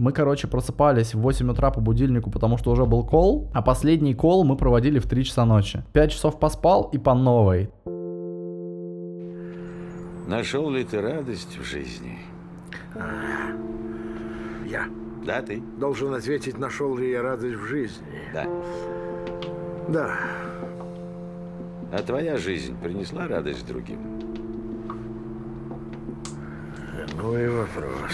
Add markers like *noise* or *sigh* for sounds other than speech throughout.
Мы, короче, просыпались в 8 утра по будильнику, потому что уже был кол, а последний кол мы проводили в 3 часа ночи. 5 часов поспал и по новой. Нашел ли ты радость в жизни? Я Да, ты? должен ответить, нашел ли я радость в жизни. Да. Да, А твоя жизнь принесла радость другим? ну и вопрос.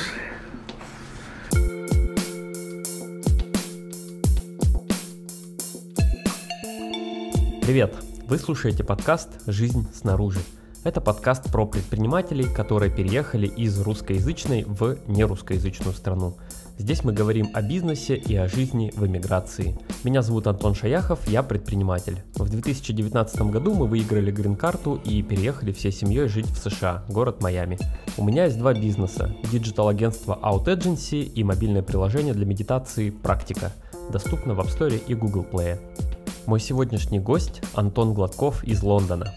Привет! Вы слушаете подкаст «Жизнь снаружи». Это подкаст про предпринимателей, которые переехали из русскоязычной в нерусскоязычную страну. Здесь мы говорим о бизнесе и о жизни в эмиграции. Меня зовут Антон Шаяхов, я предприниматель. В 2019 году мы выиграли грин-карту и переехали всей семьей жить в США, город Майами. У меня есть два бизнеса – digital-агентство Out Agency и мобильное приложение для медитации «Практика». Доступно в App Store и Google Play. Мой сегодняшний гость Антон Гладков из Лондона.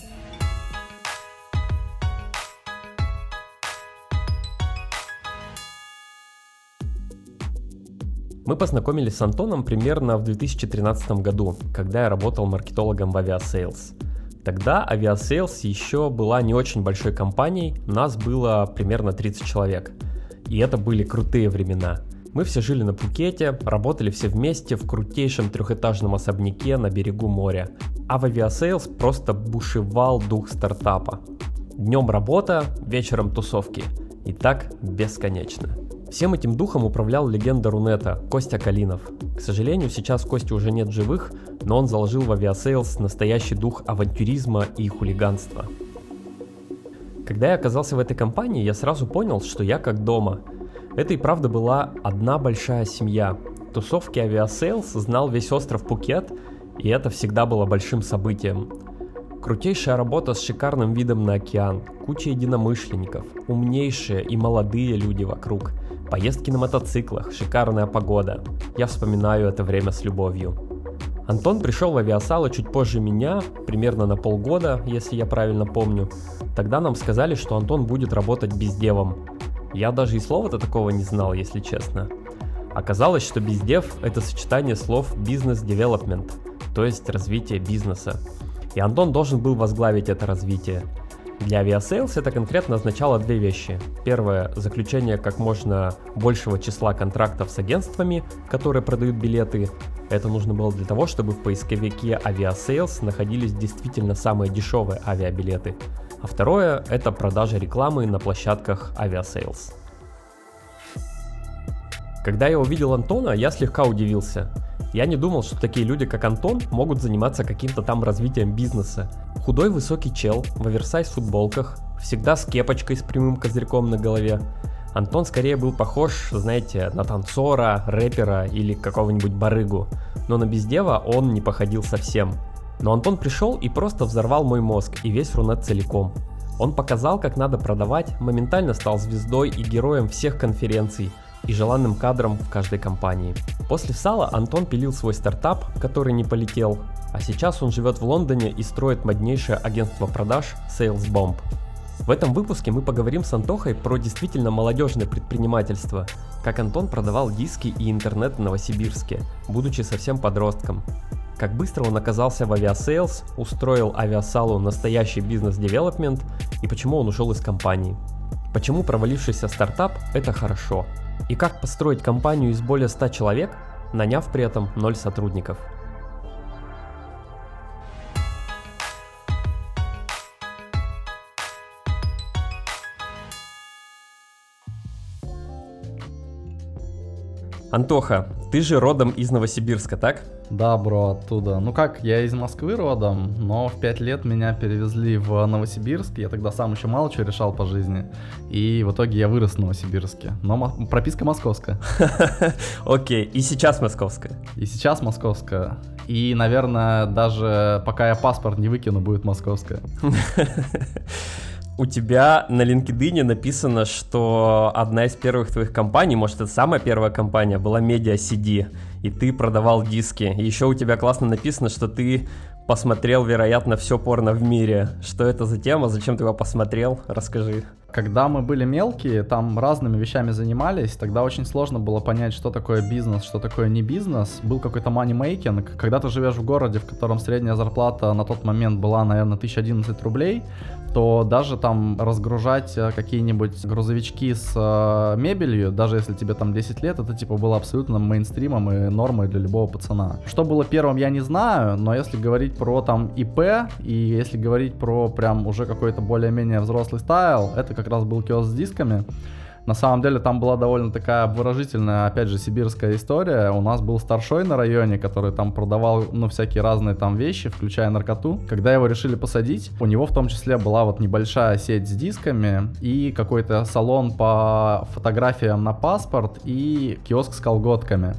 Мы познакомились с Антоном примерно в 2013 году, когда я работал маркетологом в Aviasales. Тогда Aviasales еще была не очень большой компанией, нас было примерно 30 человек. И это были крутые времена. Мы все жили на Пукете, работали все вместе в крутейшем трехэтажном особняке на берегу моря. А в Aviasales просто бушевал дух стартапа. Днем работа, вечером тусовки. И так бесконечно. Всем этим духом управлял легенда Рунета Костя Калинов. К сожалению, сейчас Кости уже нет живых, но он заложил в Aviasales настоящий дух авантюризма и хулиганства. Когда я оказался в этой компании, я сразу понял, что я как дома. Это и правда была одна большая семья. Тусовки Aviasales знал весь остров Пукет, и это всегда было большим событием. Крутейшая работа с шикарным видом на океан, куча единомышленников, умнейшие и молодые люди вокруг, поездки на мотоциклах, шикарная погода. Я вспоминаю это время с любовью. Антон пришел в авиасало чуть позже меня, примерно на полгода, если я правильно помню. Тогда нам сказали, что Антон будет работать biz dev ом. Я даже и слова-то такого не знал, если честно. Оказалось, что biz dev – это сочетание слов business development, то есть развитие бизнеса. И Антон должен был возглавить это развитие. Для Aviasales это конкретно означало две вещи. Первое – заключение как можно большего числа контрактов с агентствами, которые продают билеты. Это нужно было для того, чтобы в поисковике Aviasales находились действительно самые дешевые авиабилеты. А второе – это продажа рекламы на площадках Aviasales. Когда я увидел Антона, я слегка удивился. Я не думал, что такие люди, как Антон, могут заниматься каким-то там развитием бизнеса. Худой высокий чел, в оверсайз футболках, всегда с кепочкой с прямым козырьком на голове. Антон скорее был похож, знаете, на танцора, рэпера или какого-нибудь барыгу. Но на бездева он не походил совсем. Но Антон пришел и просто взорвал мой мозг и весь Рунет целиком. Он показал, как надо продавать, моментально стал звездой и героем всех конференций и желанным кадром в каждой компании. После Сала Антон пилил свой стартап, который не полетел, а сейчас он живет в Лондоне и строит моднейшее агентство продаж Sales Bomb. В этом выпуске мы поговорим с Антохой про действительно молодежное предпринимательство, как Антон продавал диски и интернет в Новосибирске, будучи совсем подростком. Как быстро он оказался в Aviasales, устроил авиасалу настоящий business development и почему он ушел из компании. Почему провалившийся стартап – это хорошо. И как построить компанию из более 100 человек, наняв при этом 0 сотрудников. Антоха, ты же родом из Новосибирска, так? Да, бро, оттуда. Ну как, я из Москвы родом, но в 5 лет меня перевезли в Новосибирск. Я тогда сам еще мало чего решал по жизни. И в итоге я вырос в Новосибирске. Но мо- прописка московская. *laughs* Окей, и сейчас московская. И сейчас московская. И, наверное, даже пока я паспорт не выкину, будет московская. *laughs* У тебя на LinkedIn написано, что одна из первых твоих компаний, может это самая первая компания, была Media CD, и ты продавал диски. Еще у тебя классно написано, что ты посмотрел, вероятно, все порно в мире. Что это за тема, зачем ты его посмотрел? Расскажи. Когда мы были мелкие, там разными вещами занимались, тогда очень сложно было понять, что такое бизнес, что такое не бизнес. Был какой-то money-making. Когда ты живешь в городе, в котором средняя зарплата на тот момент была, наверное, 1011 рублей, то даже там разгружать э, какие-нибудь грузовички с э, мебелью, даже если тебе там 10 лет, это типа было абсолютно мейнстримом и нормой для любого пацана. Что было первым, я не знаю, но если говорить про там ИП и если говорить про прям уже какой-то более-менее взрослый стайл, это как раз был киоск с дисками. На самом деле там была довольно такая выражительная, опять же, сибирская история. У нас был старшой на районе, который там продавал, ну, всякие разные там вещи, включая наркоту. Когда его решили посадить, у него в том числе была вот небольшая сеть с дисками и какой-то салон по фотографиям на паспорт и киоск с колготками.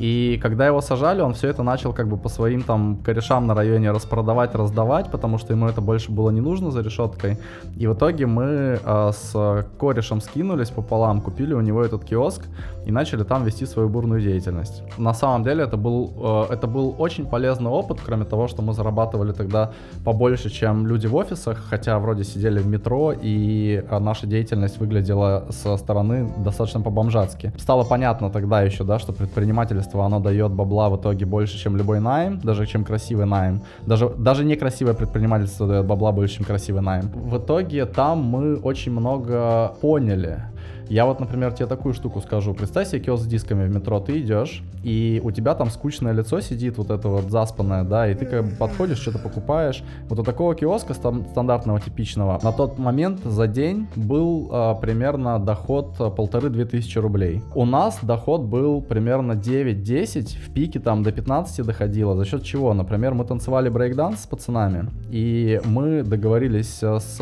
И когда его сажали, он все это начал как бы по своим там корешам на районе распродавать, раздавать, потому что ему это больше было не нужно за решеткой. И в итоге мы э, с корешем скинулись пополам, купили у него этот киоск и начали там вести свою бурную деятельность. На самом деле это был, э, это был очень полезный опыт, кроме того, что мы зарабатывали тогда побольше, чем люди в офисах, хотя вроде сидели в метро, и э, наша деятельность выглядела со стороны достаточно по-бомжатски. Стало понятно тогда еще, да, что предпринимательство агентство, оно дает бабла в итоге больше, чем любой найм, даже чем красивый найм. Даже, даже некрасивое предпринимательство дает бабла больше, чем красивый найм. В итоге там мы очень много поняли. Я вот, например, тебе такую штуку скажу. Представь себе киоск с дисками в метро, ты идешь, и у тебя там скучное лицо сидит, вот это вот заспанное, да, и ты как бы подходишь, что-то покупаешь. Вот у такого киоска стандартного, типичного, на тот момент за день был э, примерно доход полторы-две тысячи рублей. У нас доход был примерно 9-10, в пике там до 15 доходило. За счет чего? Например, мы танцевали брейкданс с пацанами, и мы договорились с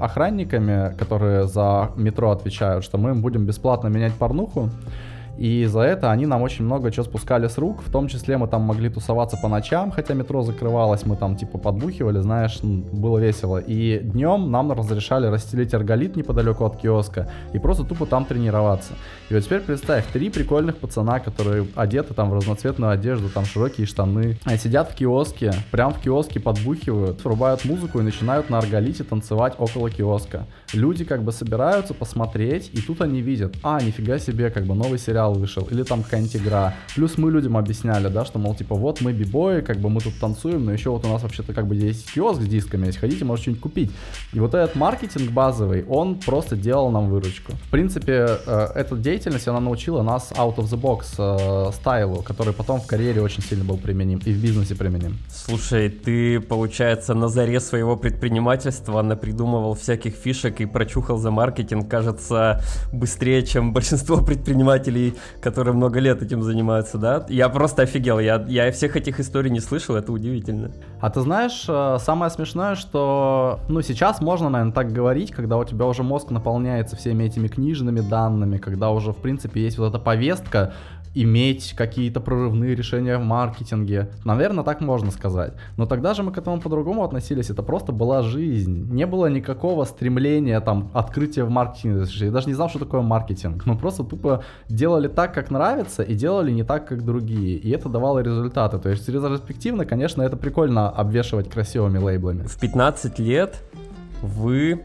охранниками, которые за метро отвечают, что мы мы будем бесплатно менять порнуху. И за это они нам очень много чего спускали с рук, в том числе мы там могли тусоваться по ночам, хотя метро закрывалось, мы там типа подбухивали, знаешь, было весело. И днем нам разрешали расстелить арголит неподалеку от киоска и просто тупо там тренироваться. И вот теперь представь, три прикольных пацана, которые одеты там в разноцветную одежду, там широкие штаны, а сидят в киоске, прям в киоске подбухивают, врубают музыку и начинают на арголите танцевать около киоска. Люди как бы собираются посмотреть, и тут они видят, а, нифига себе, как бы новый сериал сериал вышел, или там какая-нибудь игра. Плюс мы людям объясняли, да, что, мол, типа, вот мы бибои, как бы мы тут танцуем, но еще вот у нас вообще-то как бы есть киоск с дисками, если хотите, можете что-нибудь купить. И вот этот маркетинг базовый, он просто делал нам выручку. В принципе, э, эта деятельность, она научила нас out of the box э, стайлу, который потом в карьере очень сильно был применим и в бизнесе применим. Слушай, ты, получается, на заре своего предпринимательства напридумывал всяких фишек и прочухал за маркетинг, кажется, быстрее, чем большинство предпринимателей которые много лет этим занимаются, да? Я просто офигел, я, я всех этих историй не слышал, это удивительно. А ты знаешь, э, самое смешное, что, ну, сейчас можно, наверное, так говорить, когда у тебя уже мозг наполняется всеми этими книжными данными, когда уже, в принципе, есть вот эта повестка, иметь какие-то прорывные решения в маркетинге. Наверное, так можно сказать. Но тогда же мы к этому по-другому относились. Это просто была жизнь. Не было никакого стремления там открытия в маркетинге. Я даже не знал, что такое маркетинг. Мы просто тупо делали так, как нравится, и делали не так, как другие. И это давало результаты. То есть ретроспективно, конечно, это прикольно обвешивать красивыми лейблами. В 15 лет вы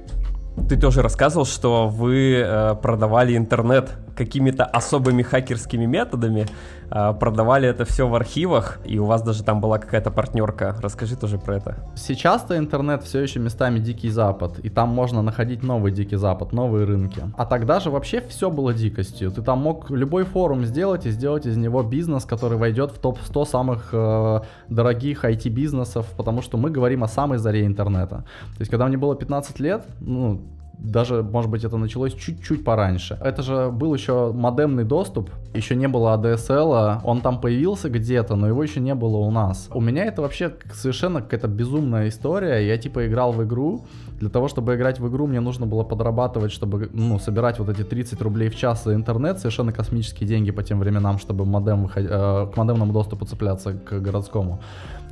ты тоже рассказывал, что вы э, продавали интернет какими-то особыми хакерскими методами, э, продавали это все в архивах, и у вас даже там была какая-то партнерка. Расскажи тоже про это. Сейчас-то интернет все еще местами дикий запад, и там можно находить новый дикий запад, новые рынки. А тогда же вообще все было дикостью. Ты там мог любой форум сделать и сделать из него бизнес, который войдет в топ-100 самых э, дорогих IT-бизнесов, потому что мы говорим о самой заре интернета. То есть, когда мне было 15 лет, ну, даже, может быть, это началось чуть-чуть пораньше. Это же был еще модемный доступ, еще не было ADSL, он там появился где-то, но его еще не было у нас. У меня это вообще совершенно какая-то безумная история. Я типа играл в игру, для того, чтобы играть в игру, мне нужно было подрабатывать, чтобы, ну, собирать вот эти 30 рублей в час за интернет, совершенно космические деньги по тем временам, чтобы модем выход... э, к модемному доступу цепляться, к городскому.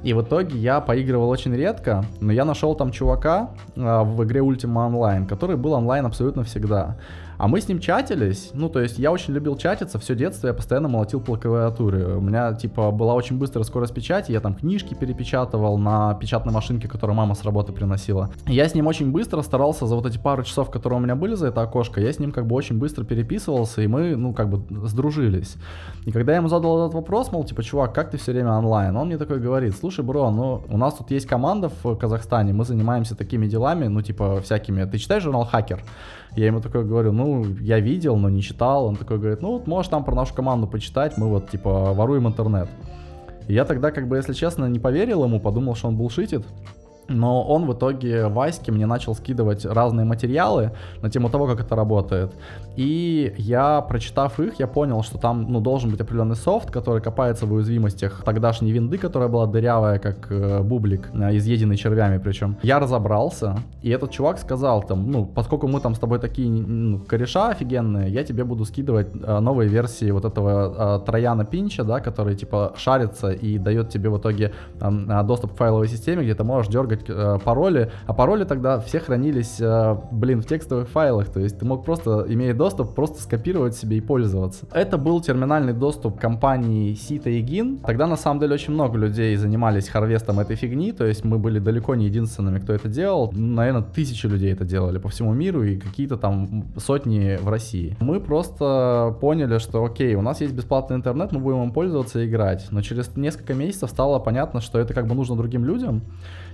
И в итоге я поигрывал очень редко, но я нашел там чувака э, в игре Ultima Online, который был онлайн абсолютно всегда. А мы с ним чатились, ну, то есть я очень любил чатиться, все детство я постоянно молотил по клавиатуре. У меня, типа, была очень быстрая скорость печати, я там книжки перепечатывал на печатной машинке, которую мама с работы приносила. Я с ним очень быстро старался за вот эти пару часов, которые у меня были за это окошко, я с ним как бы очень быстро переписывался, и мы, ну, как бы сдружились. И когда я ему задал этот вопрос, мол, типа, чувак, как ты все время онлайн? Он мне такой говорит, слушай, бро, ну, у нас тут есть команда в Казахстане, мы занимаемся такими делами, ну, типа, всякими. Ты читаешь журнал «Хакер»? Я ему такой говорю, ну, я видел, но не читал. Он такой говорит, ну, вот можешь там про нашу команду почитать, мы вот, типа, воруем интернет. И я тогда, как бы, если честно, не поверил ему, подумал, что он булшитит. Но он в итоге Ваське мне начал скидывать разные материалы на тему того, как это работает. И я, прочитав их, я понял, что там ну, должен быть определенный софт, который копается в уязвимостях тогдашней винды, которая была дырявая, как э, бублик, э, изъеденный червями причем. Я разобрался, и этот чувак сказал там, ну, поскольку мы там с тобой такие ну, кореша офигенные, я тебе буду скидывать э, новые версии вот этого э, Трояна Pinch а, да, который типа шарится и дает тебе в итоге э, доступ к файловой системе, где ты можешь дергать э, пароли, а пароли тогда все хранились, э, блин, в текстовых файлах, то есть ты мог просто, имея доступ, просто скопировать себе и пользоваться. Это был терминальный доступ компании Sita и Gin. Тогда на самом деле очень много людей занимались harvest ом этой фигни, то есть мы были далеко не единственными, кто это делал. Наверное, тысячи людей это делали по всему миру и какие-то там сотни в России. Мы просто поняли, что окей, у нас есть бесплатный интернет, мы будем им пользоваться и играть. Но через несколько месяцев стало понятно, что это как бы нужно другим людям.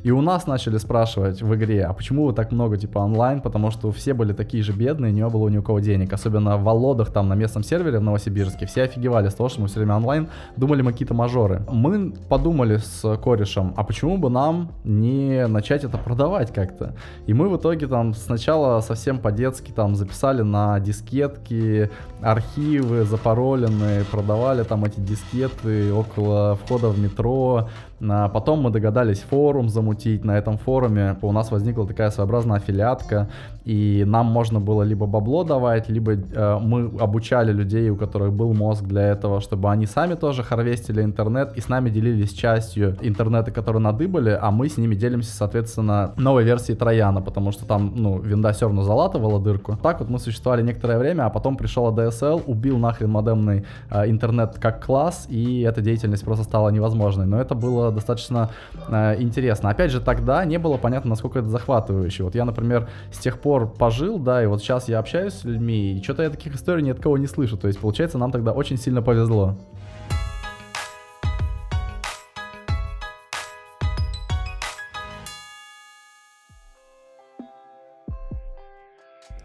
И у нас начали спрашивать в игре, а почему вы так много типа онлайн, потому что все были такие же бедные, не было ни у кого денег. Особенно в Володах там на местном сервере в Новосибирске. Все офигевали с того, что мы все время онлайн, думали мы какие-то мажоры. Мы подумали с корешем, а почему бы нам не начать это продавать как-то? И мы в итоге там сначала совсем по-детски там записали на дискетки архивы запароленные, продавали там эти дискеты около входа в метро, а потом мы догадались форум замутить. На этом форуме у нас возникла такая своеобразная аффилиатка, и нам можно было либо бабло давать, либо э, мы обучали людей, у которых был мозг для этого, чтобы они сами тоже харвестили интернет и с нами делились частью интернета, который надыбали, а мы с ними делимся, соответственно, новой версией Трояна, потому что там, ну, винда все равно залатывала дырку. Так вот мы существовали некоторое время, а потом пришел ADSL, убил нахрен модемный э, интернет как класс, и эта деятельность просто стала невозможной. Но это было достаточно э, интересно. Опять же, тогда не было понятно, насколько это захватывающе. Вот я, например, с тех пор пожил, да, и вот сейчас я общаюсь с людьми, и что-то я таких историй ни от кого не слышу. То есть, получается, нам тогда очень сильно повезло.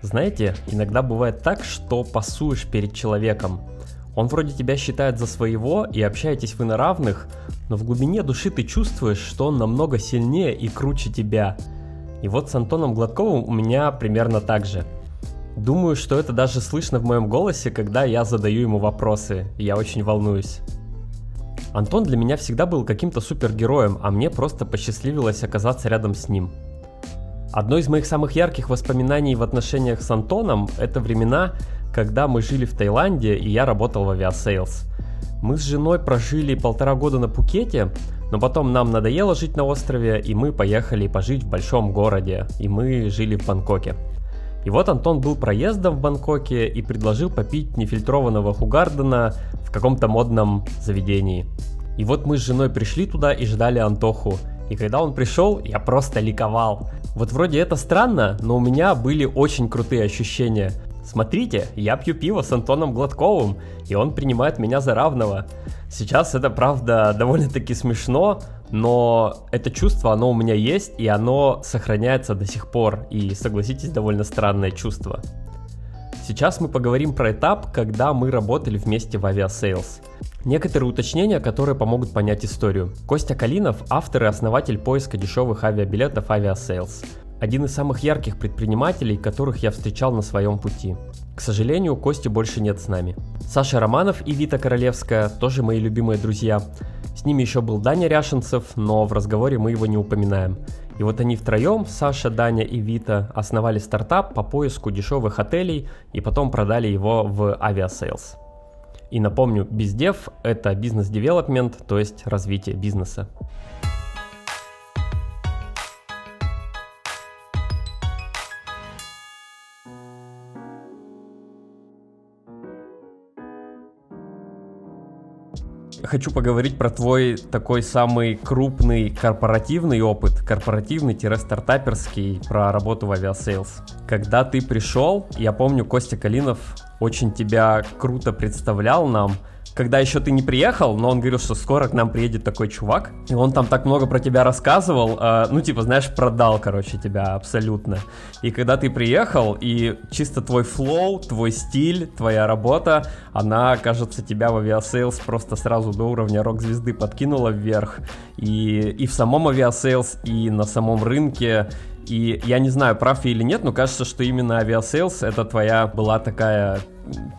Знаете, иногда бывает так, что пасуешь перед человеком. Он вроде тебя считает за своего и общаетесь вы на равных, но в глубине души ты чувствуешь, что он намного сильнее и круче тебя. И вот с Антоном Гладковым у меня примерно так же. Думаю, что это даже слышно в моем голосе, когда я задаю ему вопросы, и я очень волнуюсь. Антон для меня всегда был каким-то супергероем, а мне просто посчастливилось оказаться рядом с ним. Одно из моих самых ярких воспоминаний в отношениях с Антоном – это времена, когда мы жили в Таиланде и я работал в Aviasales. Мы с женой прожили полтора года на Пукете, но потом нам надоело жить на острове, и мы поехали пожить в большом городе, и мы жили в Бангкоке. И вот Антон был проездом в Бангкоке и предложил попить нефильтрованного Хугардена в каком-то модном заведении. И вот мы с женой пришли туда и ждали Антоху. И когда он пришел, я просто ликовал. Вот вроде это странно, но у меня были очень крутые ощущения. Смотрите, я пью пиво с Антоном Гладковым, и он принимает меня за равного. Сейчас это, правда, довольно-таки смешно, но это чувство, оно у меня есть, и оно сохраняется до сих пор, и, согласитесь, довольно странное чувство. Сейчас мы поговорим про этап, когда мы работали вместе в Aviasales. Некоторые уточнения, которые помогут понять историю. Костя Калинов – автор и основатель поиска дешевых авиабилетов Aviasales один из самых ярких предпринимателей, которых я встречал на своем пути. К сожалению, Кости больше нет с нами. Саша Романов и Вита Королевская тоже мои любимые друзья. С ними еще был Даня Ряшенцев, но в разговоре мы его не упоминаем. И вот они втроем, Саша, Даня и Вита, основали стартап по поиску дешевых отелей и потом продали его в Aviasales. И напомню, biz dev – это business development, то есть развитие бизнеса. Хочу поговорить про твой такой самый крупный корпоративный опыт, корпоративный-стартаперский, про работу в Aviasales. Когда ты пришел, я помню, Костя Калинов очень тебя круто представлял нам, когда еще ты не приехал, но он говорил, что скоро к нам приедет такой чувак, и он там так много про тебя рассказывал, э, ну, типа, знаешь, продал, короче, тебя абсолютно. И когда ты приехал, и чисто твой flow, твой стиль, твоя работа, она, кажется, тебя в Aviasales просто сразу до уровня рок-звезды подкинула вверх. И, и в самом Aviasales, и на самом рынке, и я не знаю, прав я или нет, но кажется, что именно Aviasales это твоя была такая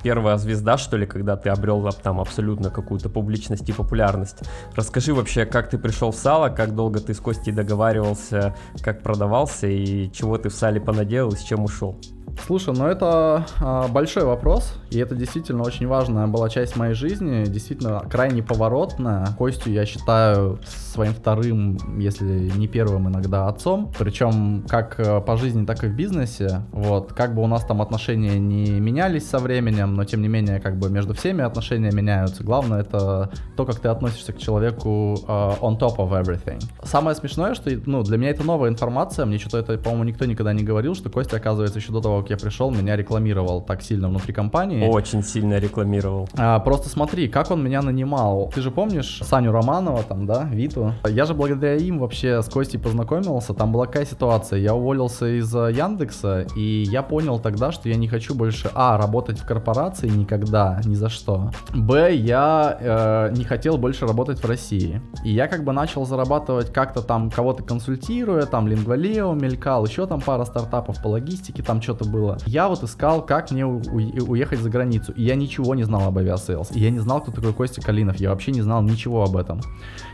первая звезда, что ли, когда ты обрел там абсолютно какую-то публичность и популярность. Расскажи вообще, как ты пришел в сало, как долго ты с Костей договаривался, как продавался и чего ты в сале понаделал и с чем ушел. Слушай, ну это а, большой вопрос, и это действительно очень важная была часть моей жизни, действительно крайне поворотная. Костю я считаю своим вторым, если не первым иногда отцом, причем как э, по жизни, так и в бизнесе. Вот, как бы у нас там отношения не менялись со временем, но тем не менее, как бы между всеми отношения меняются. Главное это то, как ты относишься к человеку uh, on top of everything. Самое смешное, что ну, для меня это новая информация, мне что-то это, по-моему, никто никогда не говорил, что Костя, оказывается, еще до того, как я пришел, меня рекламировал так сильно внутри компании. Очень сильно рекламировал. А, просто смотри, как он меня нанимал. Ты же помнишь Саню Романова там, да, Виту? Я же благодаря им вообще с Костей познакомился. Там была какая ситуация. Я уволился из э, Яндекса, и я понял тогда, что я не хочу больше, а, работать в корпорации никогда, ни за что. Б, я э, не хотел больше работать в России. И я как бы начал зарабатывать как-то там, кого-то консультируя, там Лингвалео мелькал, еще там пара стартапов по логистике, там что-то было. Я вот искал, как мне уехать за границу. И я ничего не знал об Aviasales. И я не знал, кто такой Костя Калинов. Я вообще не знал ничего об этом.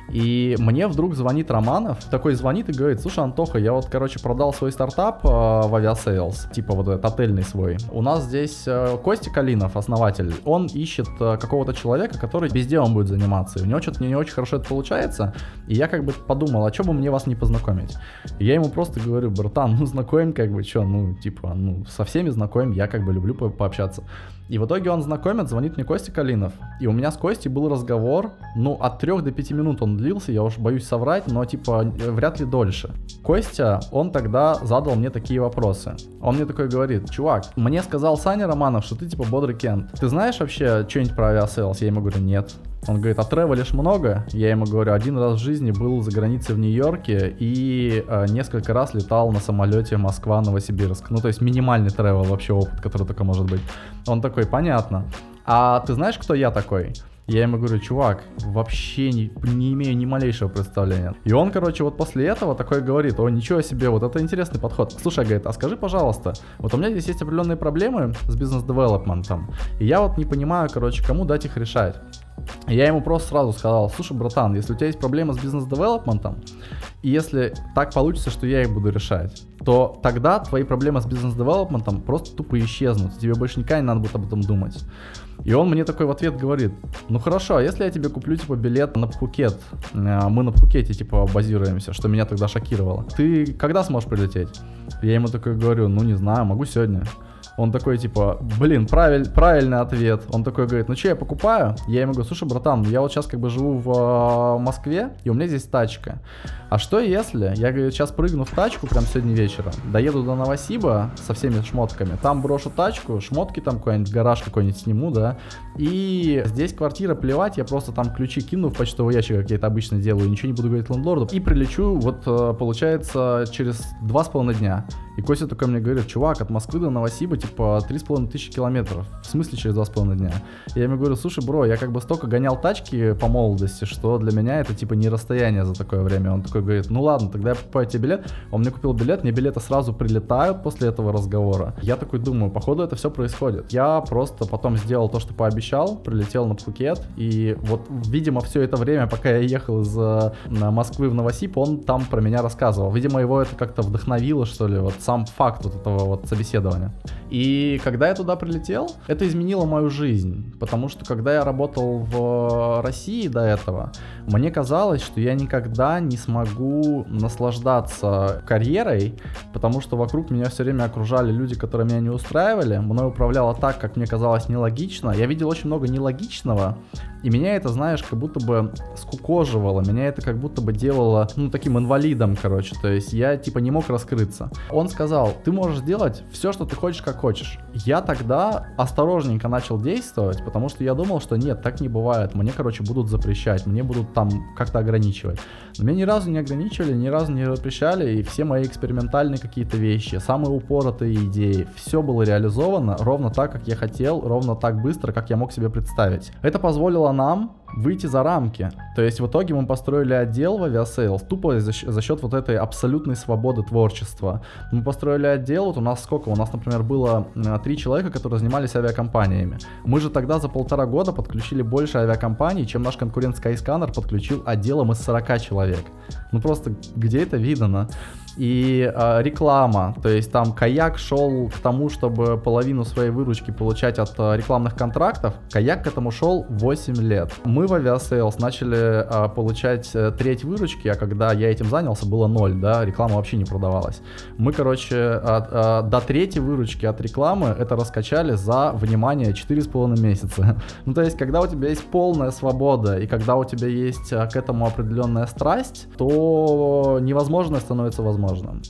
И мне вдруг звонит Романов, такой звонит и говорит, слушай, Антоха, я вот, короче, продал свой стартап э, в Aviasales, типа вот этот отельный свой. У нас здесь э, Костя Калинов, основатель, он ищет э, какого-то человека, который bizdev ом будет заниматься. И у него что-то не очень хорошо это получается. И я как бы подумал, а что бы мне вас не познакомить? И я ему просто говорю, братан, ну знакомим как бы, что, ну типа, ну со всеми знакомим, я как бы люблю по пообщаться. И в итоге он знакомит, звонит мне Костя Калинов. И у меня с Костей был разговор, ну, от 3 до 5 минут он длился, я уж боюсь соврать, но, типа, вряд ли дольше. Костя, он тогда задал мне такие вопросы. Он мне такой говорит, чувак, мне сказал Саня Романов, что ты, типа, бодрый кент. Ты знаешь вообще что-нибудь про Aviasales? Я ему говорю, нет. Он говорит, а travel ишь много? Я ему говорю, один раз в жизни был за границей в Нью-Йорке и э, несколько раз летал на самолете Москва-Новосибирск. Ну, то есть минимальный travel вообще опыт, который только может быть. Он такой, понятно. А ты знаешь, кто я такой? Я ему говорю, чувак, вообще не, не имею ни малейшего представления. И он, короче, вот после этого такой говорит, о, ничего себе, вот это интересный подход. Слушай, говорит, а скажи, пожалуйста, вот у меня здесь есть определенные проблемы с бизнес-девелопментом, и я вот не понимаю, короче, кому дать их решать. Я ему просто сразу сказал, слушай, братан, если у тебя есть проблема с бизнес-девелопментом, и если так получится, что я их буду решать, то тогда твои проблемы с бизнес-девелопментом просто тупо исчезнут. Тебе больше никогда не надо будет об этом думать. И он мне такой в ответ говорит, ну хорошо, а если я тебе куплю, типа, билет на Пхукет, э, мы на Пхукете, типа, базируемся, что меня тогда шокировало. Ты когда сможешь прилететь? Я ему такой говорю, ну не знаю, могу сегодня. Он такой, типа, блин, правиль, правильный ответ. Он такой говорит, ну что, я покупаю? Я ему говорю, слушай, братан, я вот сейчас как бы живу в э, Москве, и у меня здесь тачка. А что если я, говорю, сейчас прыгну в тачку прям сегодня вечером, доеду до Новосиба со всеми шмотками, там брошу тачку, шмотки там какой-нибудь, гараж какой-нибудь сниму, да, и здесь квартира, плевать, я просто там ключи кину в почтовый ящик, как я это обычно делаю, ничего не буду говорить лендлорду, и прилечу, вот, э, получается, через два с половиной дня. И Костя такой мне говорит, чувак, от Москвы до Новосиба, типа, три с половиной тысячи километров. В смысле через два с половиной дня? Я ему говорю, слушай, бро, я как бы столько гонял тачки по молодости, что для меня это, типа, не расстояние за такое время. Он такой такой говорит, ну ладно, тогда я покупаю тебе билет. Он мне купил билет, мне билеты сразу прилетают после этого разговора. Я такой думаю, походу это все происходит. Я просто потом сделал то, что пообещал, прилетел на Пхукет, и вот, видимо, все это время, пока я ехал из э, Москвы в Новосиб, он там про меня рассказывал. Видимо, его это как-то вдохновило, что ли, вот сам факт вот этого вот собеседования. И когда я туда прилетел, это изменило мою жизнь, потому что когда я работал в России до этого, мне казалось, что я никогда не смогу могу наслаждаться карьерой, потому что вокруг меня все время окружали люди, которые меня не устраивали. Мной управляло так, как мне казалось нелогично. Я видел очень много нелогичного, И меня это, знаешь, как будто бы скукоживало, меня это как будто бы делало, ну, таким инвалидом, короче, то есть я, типа, не мог раскрыться. Он сказал, ты можешь делать все, что ты хочешь, как хочешь. Я тогда осторожненько начал действовать, потому что я думал, что нет, так не бывает, мне, короче, будут запрещать, мне будут там как-то ограничивать. Но меня ни разу не ограничивали, ни разу не запрещали, и все мои экспериментальные какие-то вещи, самые упоротые идеи, все было реализовано ровно так, как я хотел, ровно так быстро, как я мог себе представить. Это позволило нам выйти за рамки. То есть в итоге мы построили отдел в Aviasales тупо за, за счет вот этой абсолютной свободы творчества. Мы построили отдел, вот у нас сколько? У нас, например, было три человека, которые занимались авиакомпаниями. Мы же тогда за полтора года подключили больше авиакомпаний, чем наш конкурент Skyscanner подключил отделом из 40 человек. Ну просто где это видно? и э, реклама, то есть там Kayak шел к тому, чтобы половину своей выручки получать от э, рекламных контрактов, Kayak к этому шел 8 лет. Мы в Aviasales начали э, получать э, треть выручки, а когда я этим занялся, было ноль, да, реклама вообще не продавалась. Мы, короче, э, э, до трети выручки от рекламы это раскачали за, внимание, 4,5 месяца. *laughs* ну, то есть, когда у тебя есть полная свобода, и когда у тебя есть э, к этому определенная страсть, то невозможное становится возможным.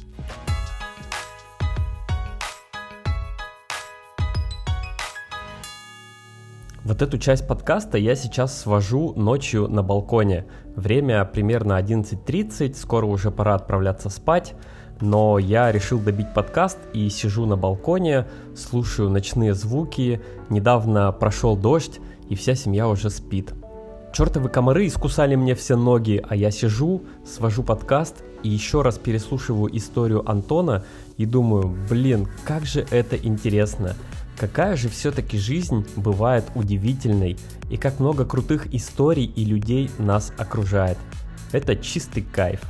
Вот эту часть подкаста я сейчас свожу ночью на балконе. Время примерно 11.30, скоро уже пора отправляться спать, но я решил добить подкаст и сижу на балконе, слушаю ночные звуки, недавно прошел дождь и вся семья уже спит. Чертовы комары искусали мне все ноги, а я сижу, свожу подкаст и еще раз переслушиваю историю Антона и думаю, блин, как же это интересно. Какая же все-таки жизнь бывает удивительной и как много крутых историй и людей нас окружает. Это чистый кайф.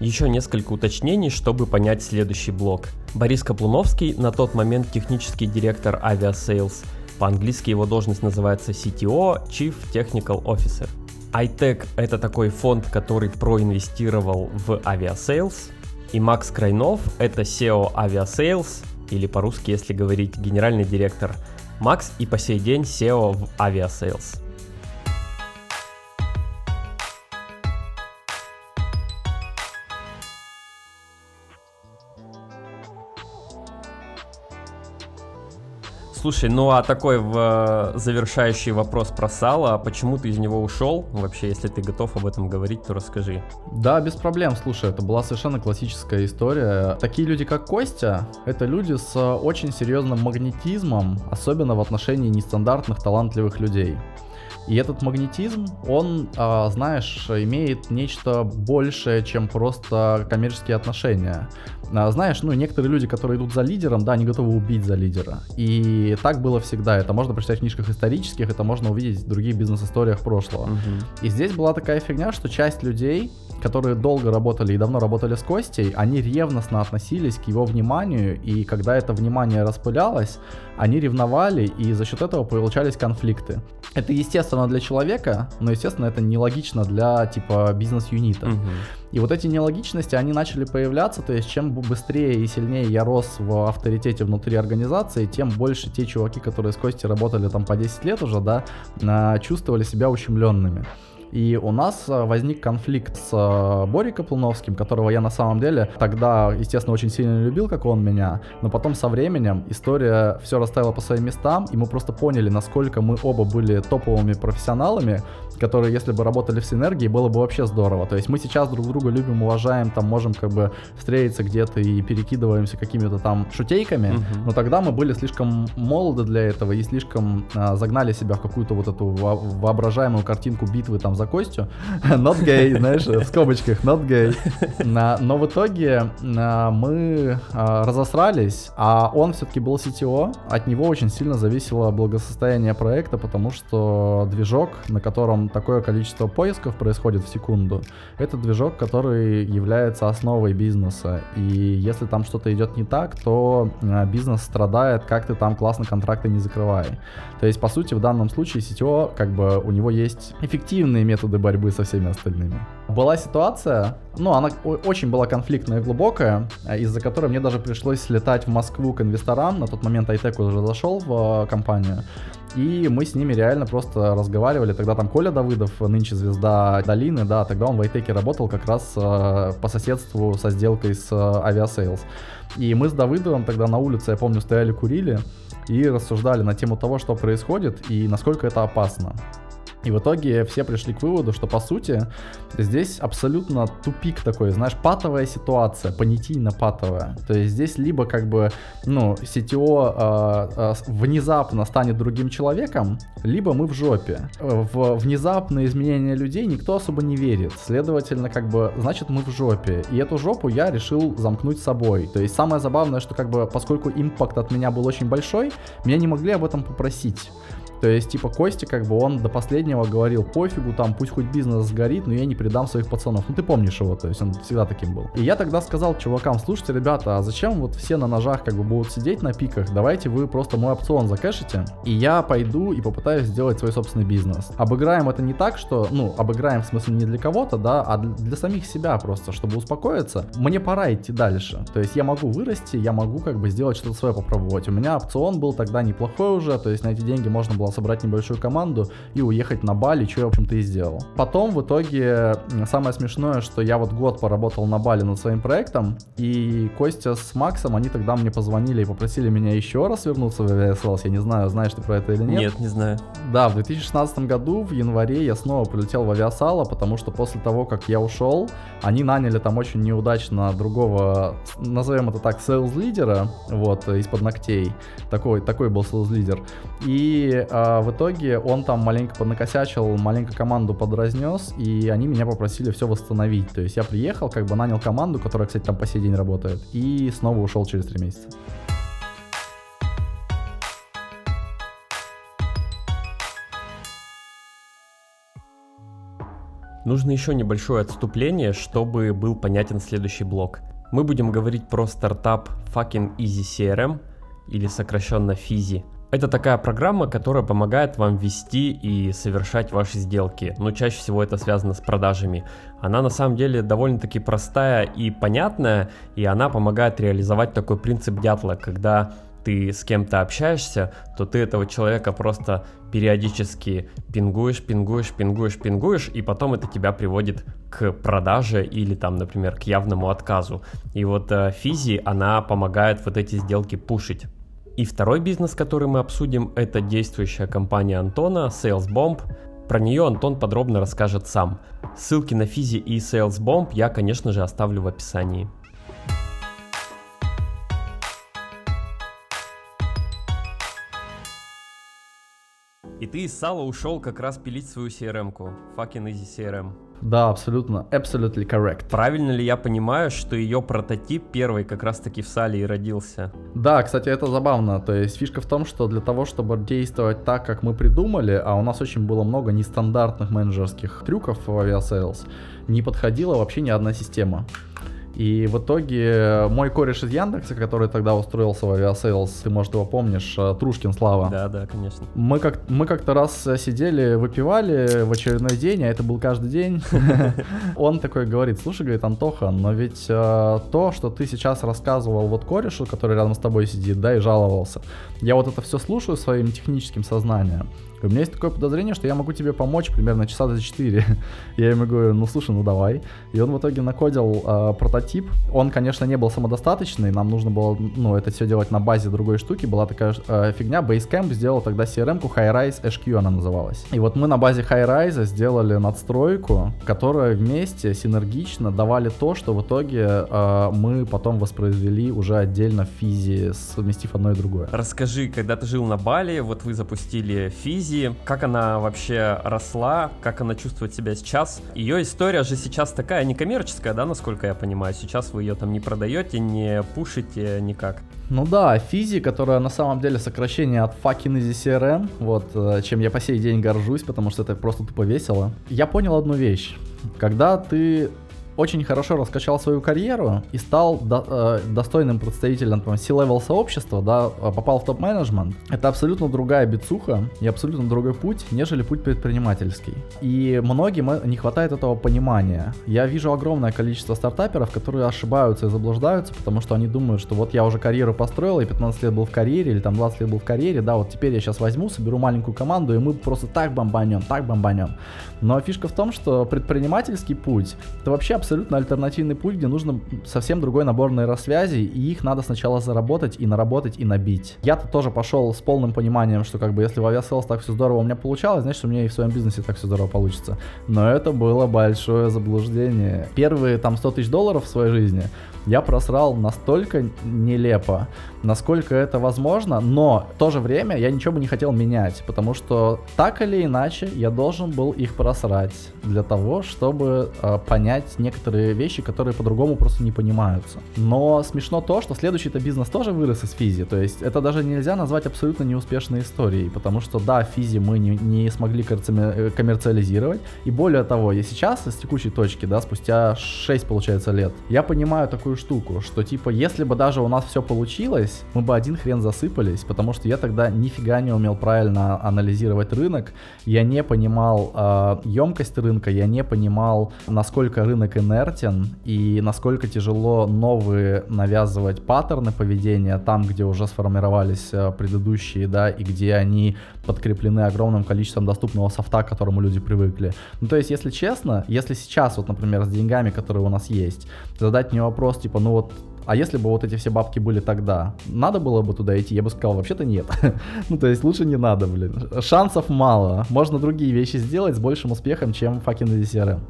Еще несколько уточнений, чтобы понять следующий блок. Борис Каплуновский, на тот момент технический директор Aviasales, по-английски его должность называется CTO, Chief Technical Officer – iTech — это такой фонд, который проинвестировал в Aviasales. И Макс Крайнов — это CEO Aviasales, или по-русски, если говорить, генеральный директор. Макс и по сей день CEO в Aviasales. Слушай, ну а такой в завершающий вопрос про сало, почему ты из него ушел? Вообще, если ты готов об этом говорить, то расскажи. Да, без проблем. Слушай, это была совершенно классическая история. Такие люди, как Костя, это люди с очень серьезным магнетизмом, особенно в отношении нестандартных талантливых людей. И этот магнетизм, он, а, знаешь, имеет нечто большее, чем просто коммерческие отношения. А, знаешь, ну, некоторые люди, которые идут за лидером, да, они готовы убить за лидера. И так было всегда. Это можно прочитать в книжках исторических, это можно увидеть в других бизнес-историях прошлого. Угу. И здесь была такая фигня, что часть людей, которые долго работали и давно работали с Костей, они ревностно относились к его вниманию, и когда это внимание распылялось, они ревновали, и за счет этого получались конфликты. Это естественно для человека, но, естественно, это нелогично для, типа, бизнес-юнита. Угу. И вот эти нелогичности, они начали появляться, то есть чем быстрее и сильнее я рос в авторитете внутри организации, тем больше те чуваки, которые с Костей работали там по 10 лет уже, да, а, чувствовали себя ущемленными. И у нас э, возник конфликт с э, Борей Каплуновским, которого я на самом деле тогда, естественно, очень сильно любил, как он меня, но потом со временем история все расставила по своим местам, и мы просто поняли, насколько мы оба были топовыми профессионалами, которые, если бы работали в синергии, было бы вообще здорово. То есть мы сейчас друг друга любим, уважаем, там можем как бы встретиться где-то и перекидываемся какими-то там шутейками, uh-huh. но тогда мы были слишком молоды для этого и слишком а, загнали себя в какую-то вот эту воображаемую картинку битвы там за Костю. *laughs* Not gay, знаешь, в скобочках, not gay. Но в итоге а, мы а, разосрались, а он все-таки был CTO, от него очень сильно зависело благосостояние проекта, потому что движок, на котором такое количество поисков происходит в секунду, это движок, который является основой бизнеса. И если там что-то идет не так, то а, бизнес страдает, как ты там классно контракты не закрывай. То есть, по сути, в данном случае CTO, как бы у него есть эффективные методы борьбы со всеми остальными. Была ситуация, ну, она очень была конфликтная и глубокая, а, из-за которой мне даже пришлось летать в Москву к инвесторам. На тот момент iTech уже зашел в а, компанию. и мы с ними реально просто разговаривали. Тогда там Коля Давыдов, нынче звезда Долины, да, тогда он в Айтеке работал как раз э, по соседству со сделкой с э, Aviasales. И мы с Давыдовым тогда на улице, я помню, стояли, курили и рассуждали на тему того, что происходит и насколько это опасно. И в итоге все пришли к выводу, что по сути здесь абсолютно тупик такой, знаешь, патовая ситуация, понятийно-патовая. То есть здесь либо как бы, ну, CTO э, э, внезапно станет другим человеком, либо мы в жопе. В внезапное изменение людей никто особо не верит. Следовательно, как бы, значит, мы в жопе. И эту жопу я решил замкнуть собой. То есть самое забавное, что как бы, поскольку импакт от меня был очень большой, меня не могли об этом попросить. То есть, типа, Костя, как бы, он до последнего говорил, пофигу, там, пусть хоть бизнес сгорит, но я не предам своих пацанов. Ну, ты помнишь его, то есть, он всегда таким был. И я тогда сказал чувакам, слушайте, ребята, а зачем вот все на ножах, как бы, будут сидеть на пиках? Давайте вы просто мой опцион закэшите, и я пойду и попытаюсь сделать свой собственный бизнес. Обыграем это не так, что, ну, обыграем в смысле не для кого-то, да, а для, самих себя просто, чтобы успокоиться. Мне пора идти дальше. То есть, я могу вырасти, я могу, как бы, сделать что-то свое попробовать. У меня опцион был тогда неплохой уже, то есть, на эти деньги можно было собрать небольшую команду и уехать на Бали, что я, в общем-то, и сделал. Потом, в итоге, самое смешное, что я вот год поработал на Бали над своим проектом, и Костя с Максом, они тогда мне позвонили и попросили меня еще раз вернуться в Aviasales. Я не знаю, знаешь ты про это или нет. Нет, не знаю. Да, в 2016 году, в январе, я снова прилетел в Авиасало, потому что после того, как я ушел, они наняли там очень неудачно другого, назовем это так, sales -лидера, вот, из-под ногтей. Такой, такой был sales -лидер. И а, в итоге он там маленько поднакосячил, маленько команду подразнес, и они меня попросили все восстановить. То есть я приехал, как бы нанял команду, которая, кстати, там по сей день работает, и снова ушел через три месяца. Нужно еще небольшое отступление, чтобы был понятен следующий блок. Мы будем говорить про стартап Fucking Easy CRM, или сокращенно FIZI. Это такая программа, которая помогает вам вести и совершать ваши сделки. Но чаще всего это связано с продажами. Она на самом деле довольно-таки простая и понятная, и она помогает реализовать такой принцип дятла, когда ты с кем-то общаешься, то ты этого человека просто периодически пингуешь, пингуешь, пингуешь, пингуешь, и потом это тебя приводит к продаже или там, например, к явному отказу. И вот э, Физи, она помогает вот эти сделки пушить. И второй бизнес, который мы обсудим, это действующая компания Антона, SalesBomb. Про нее Антон подробно расскажет сам. Ссылки на Физи и SalesBomb я, конечно же, оставлю в описании. И ты из сала ушел как раз пилить свою CRM-ку. Fucking easy CRM. Да, абсолютно, absolutely correct. Правильно ли я понимаю, что ее прототип первый как раз-таки в Сале и родился? Да, кстати, это забавно. То есть фишка в том, что для того, чтобы действовать так, как мы придумали, а у нас очень было много нестандартных менеджерских трюков в Aviasales, не подходила вообще ни одна система. И в итоге мой кореш из Яндекса, который тогда устроился в Aviasales, ты, может, его помнишь, э, Трушкин Слава. Да, да, конечно. Мы, как, мы как-то раз сидели, выпивали в очередной день, а это был каждый день. *laughs* Он такой говорит, слушай, говорит, Антоха, но ведь э, то, что ты сейчас рассказывал вот корешу, который рядом с тобой сидит, да, и жаловался, я вот это все слушаю своим техническим сознанием. У меня есть такое подозрение, что я могу тебе помочь примерно часа за 4. *laughs* я ему говорю, ну слушай, ну давай. И он в итоге накодил э, прототип. Он, конечно, не был самодостаточный, нам нужно было, ну, это все делать на базе другой штуки. Была такая э, фигня, Basecamp сделал тогда CRM-ку High-Rise HQ она называлась. И вот мы на базе High-Rise сделали надстройку, которая вместе синергично давали то, что в итоге э, мы потом воспроизвели уже отдельно в физи, совместив одно и другое. Расскажи, когда ты жил на Бали, вот вы запустили физи, Изи, как она вообще росла, как она чувствует себя сейчас. Ее история же сейчас такая некоммерческая, да, насколько я понимаю. Сейчас вы ее там не продаете, не пушите никак. Ну да, Физи, которая на самом деле сокращение от fucking easy CRM, вот, э, чем я по сей день горжусь, потому что это просто тупо весело. Я понял одну вещь. Когда ты очень хорошо раскачал свою карьеру и стал до, э, достойным представителем там, C-level сообщества, да, э, попал в топ-менеджмент, это абсолютно другая бицуха и абсолютно другой путь, нежели путь предпринимательский. И многим э, не хватает этого понимания. Я вижу огромное количество стартаперов, которые ошибаются и заблуждаются, потому что они думают, что вот я уже карьеру построил, и 15 лет был в карьере, или там 20 лет был в карьере, да, вот теперь я сейчас возьму, соберу маленькую команду, и мы просто так бомбанем, так бомбанем. Но фишка в том, что предпринимательский путь это вообще абсолютно альтернативный путь, где нужно совсем другой набор нейросвязей, и их надо сначала заработать и наработать и набить. Я-то тоже пошел с полным пониманием, что как бы если в Aviasales так все здорово у меня получалось, значит у меня и в своем бизнесе так все здорово получится. Но это было большое заблуждение. Первые там 100 тысяч долларов в своей жизни я просрал настолько нелепо, насколько это возможно, но в то же время я ничего бы не хотел менять, потому что так или иначе я должен был их просрать для того, чтобы э, понять некоторые вещи, которые по-другому просто не понимаются. Но смешно то, что следующий-то бизнес тоже вырос из физи, то есть это даже нельзя назвать абсолютно неуспешной историей, потому что да, физи мы не, не смогли э, коммерциализировать, и более того, я сейчас с текущей точки, да, спустя 6, получается, лет, я понимаю такую штуку, что типа, если бы даже у нас все получилось, засыпались, мы бы один хрен засыпались, потому что я тогда нифига не умел правильно анализировать рынок, я не понимал э, емкость рынка, я не понимал, насколько рынок инертен и насколько тяжело новые навязывать паттерны поведения там, где уже сформировались э, предыдущие, да, и где они подкреплены огромным количеством доступного софта, к которому люди привыкли. Ну, то есть, если честно, если сейчас, вот, например, с деньгами, которые у нас есть, задать мне вопрос, типа, ну вот а если бы вот эти все бабки были тогда, надо было бы туда идти? Я бы сказал, вообще-то нет. *laughs* ну, то есть лучше не надо, блин. Шансов мало. Можно другие вещи сделать с большим успехом, чем fucking DCRM.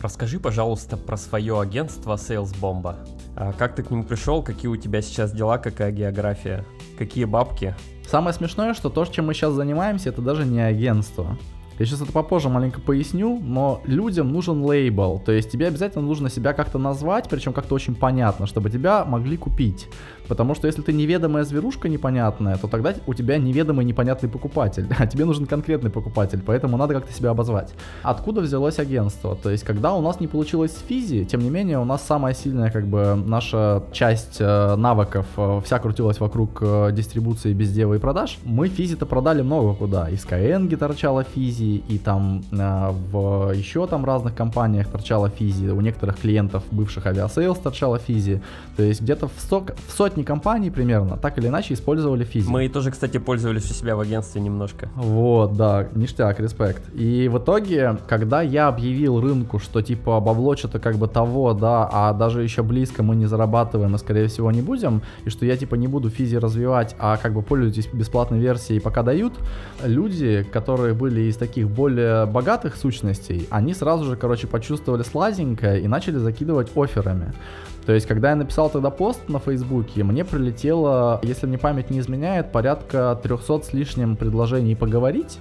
Расскажи, пожалуйста, про свое агентство Sales Bomba. А как ты к нему пришел, какие у тебя сейчас дела, какая география, какие бабки? Самое смешное, что то, чем мы сейчас занимаемся, это даже не агентство. Я сейчас это попозже маленько поясню, но людям нужен лейбл, то есть тебе обязательно нужно себя как-то назвать, причем как-то очень понятно, чтобы тебя могли купить. Потому что если ты неведомая зверушка непонятная, то тогда у тебя неведомый непонятный покупатель, *laughs* а тебе нужен конкретный покупатель, поэтому надо как-то себя обозвать. Откуда взялось агентство? То есть, когда у нас не получилось физи, тем не менее, у нас самая сильная, как бы, наша часть э, навыков э, вся крутилась вокруг э, дистрибуции биздева и продаж. Мы физи-то продали много куда. И Skyeng торчала физи, и там э, в еще там разных компаниях торчала физи, у некоторых клиентов бывших авиасейлс торчала физи. То есть, где-то в, сот, в сотни сотни компаний примерно так или иначе использовали физику. Мы тоже, кстати, пользовались у себя в агентстве немножко. Вот, да, ништяк, респект. И в итоге, когда я объявил рынку, что типа бабло что-то как бы того, да, а даже еще близко мы не зарабатываем и скорее всего не будем, и что я типа не буду физи развивать, а как бы пользуйтесь бесплатной версией пока дают, люди, которые были из таких более богатых сущностей, они сразу же, короче, почувствовали слазенькое и начали закидывать офферами. То есть, когда я написал тогда пост на Фейсбуке, мне прилетело, если мне память не изменяет, порядка 300 с лишним предложений поговорить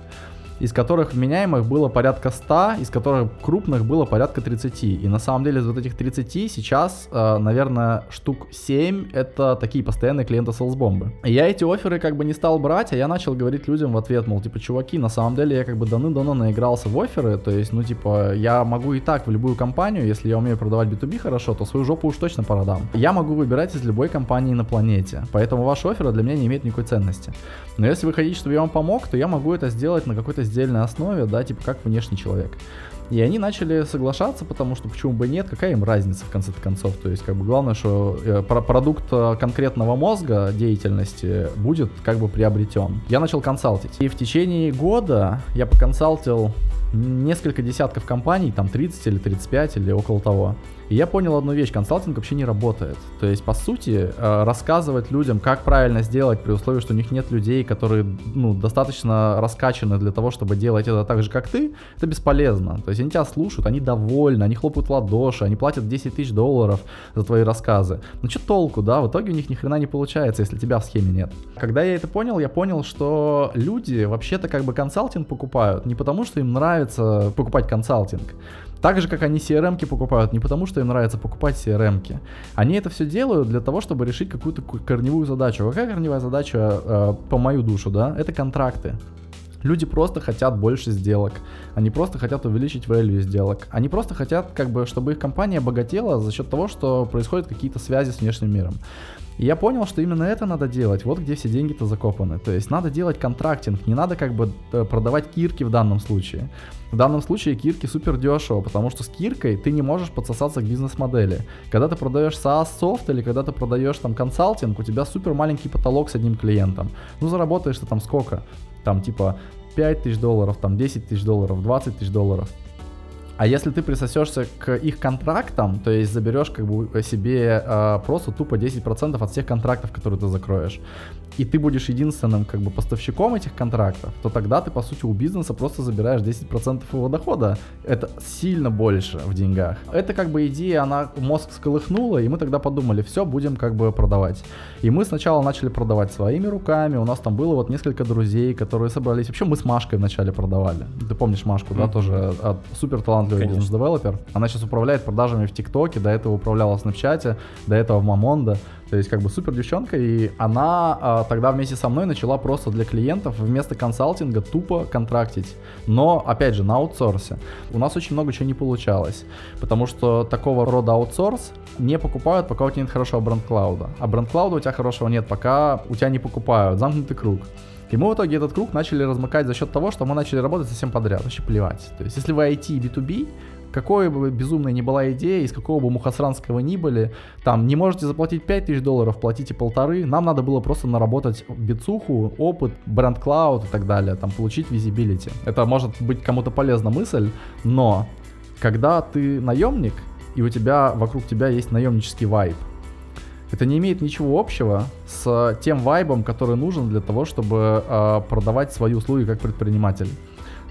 из которых вменяемых было порядка 100, из которых крупных было порядка 30. И на самом деле из вот этих 30 сейчас, э, наверное, штук 7 это такие постоянные клиенты селсбомбы. Я эти оферы как бы не стал брать, а я начал говорить людям в ответ, мол, типа, чуваки, на самом деле я как бы давно-давно наигрался в оферы, то есть, ну, типа, я могу и так в любую компанию, если я умею продавать B2B хорошо, то свою жопу уж точно продам. Я могу выбирать из любой компании на планете, поэтому ваши оферы для меня не имеют никакой ценности. Но если вы хотите, чтобы я вам помог, то я могу это сделать на какой-то сдельной основе, да, типа как внешний человек. И они начали соглашаться, потому что почему бы нет, какая им разница в конце концов. То есть, как бы главное, что э, продукт э, конкретного мозга деятельности будет как бы приобретен. Я начал консалтить. И в течение года я поконсалтил несколько десятков компаний, там 30 или 35 или около того. И я понял одну вещь, консалтинг вообще не работает. То есть, по сути, э, рассказывать людям, как правильно сделать, при условии, что у них нет людей, которые, ну, достаточно раскачаны для того, чтобы делать это так же, как ты, это бесполезно. То есть, они тебя слушают, они довольны, они хлопают в ладоши, они платят 10 тысяч долларов за твои рассказы. Ну, что толку, да? В итоге у них ни хрена не получается, если тебя в схеме нет. Когда я это понял, я понял, что люди вообще-то как бы консалтинг покупают не потому, что им нравится покупать консалтинг, так же, как они CRM-ки покупают, не потому что им нравится покупать CRM-ки. Они это все делают для того, чтобы решить какую-то корневую задачу. Какая корневая задача, э, по мою душу, да? Это контракты. Люди просто хотят больше сделок. Они просто хотят увеличить value сделок. Они просто хотят, как бы, чтобы их компания богатела за счет того, что происходят какие-то связи с внешним миром. И я понял, что именно это надо делать. Вот где все деньги-то закопаны. То есть надо делать контрактинг. Не надо как бы э, продавать кирки в данном случае. В данном случае кирки супер дешево, потому что с киркой ты не можешь подсосаться к бизнес-модели. Когда ты продаешь SaaS софт или когда ты продаешь там консалтинг, у тебя супер маленький потолок с одним клиентом. Ну заработаешь ты там сколько? Там типа 5 тысяч долларов, там 10 тысяч долларов, 20 тысяч долларов. А если ты присосешься к их контрактам, то есть заберешь как бы себе э, просто тупо 10% от всех контрактов, которые ты закроешь, и ты будешь единственным как бы поставщиком этих контрактов, то тогда ты по сути у бизнеса просто забираешь 10% его дохода. Это сильно больше в деньгах. Это как бы идея, она мозг сколыхнула, и мы тогда подумали, все, будем как бы продавать. И мы сначала начали продавать своими руками, у нас там было вот несколько друзей, которые собрались. Вообще мы с Машкой вначале продавали. Ты помнишь Машку, mm-hmm. да, тоже от, супер талантливый бизнес-девелопер. Она сейчас управляет продажами в ТикТоке, до этого управляла в Снапчате, до этого в Мамонда. То есть как бы супер девчонка, и она а, тогда вместе со мной начала просто для клиентов вместо консалтинга тупо контрактить. Но, опять же, на аутсорсе. У нас очень много чего не получалось, потому что такого рода аутсорс не покупают, пока у тебя нет хорошего бренд-клауда. А бренд-клауда у тебя хорошего нет, пока у тебя не покупают. Замкнутый круг. И мы в итоге этот круг начали размыкать за счет того, что мы начали работать совсем подряд, вообще плевать. То есть, если вы IT и B2B, какой бы безумной ни была идея, из какого бы мухосранского ни были, там, не можете заплатить 5000 долларов, платите полторы, нам надо было просто наработать бицуху, опыт, бренд клауд и так далее, там, получить визибилити. Это может быть кому-то полезна мысль, но когда ты наемник, и у тебя, вокруг тебя есть наемнический вайб, это не имеет ничего общего с тем вайбом, который нужен для того, чтобы э, продавать свои услуги как предприниматель.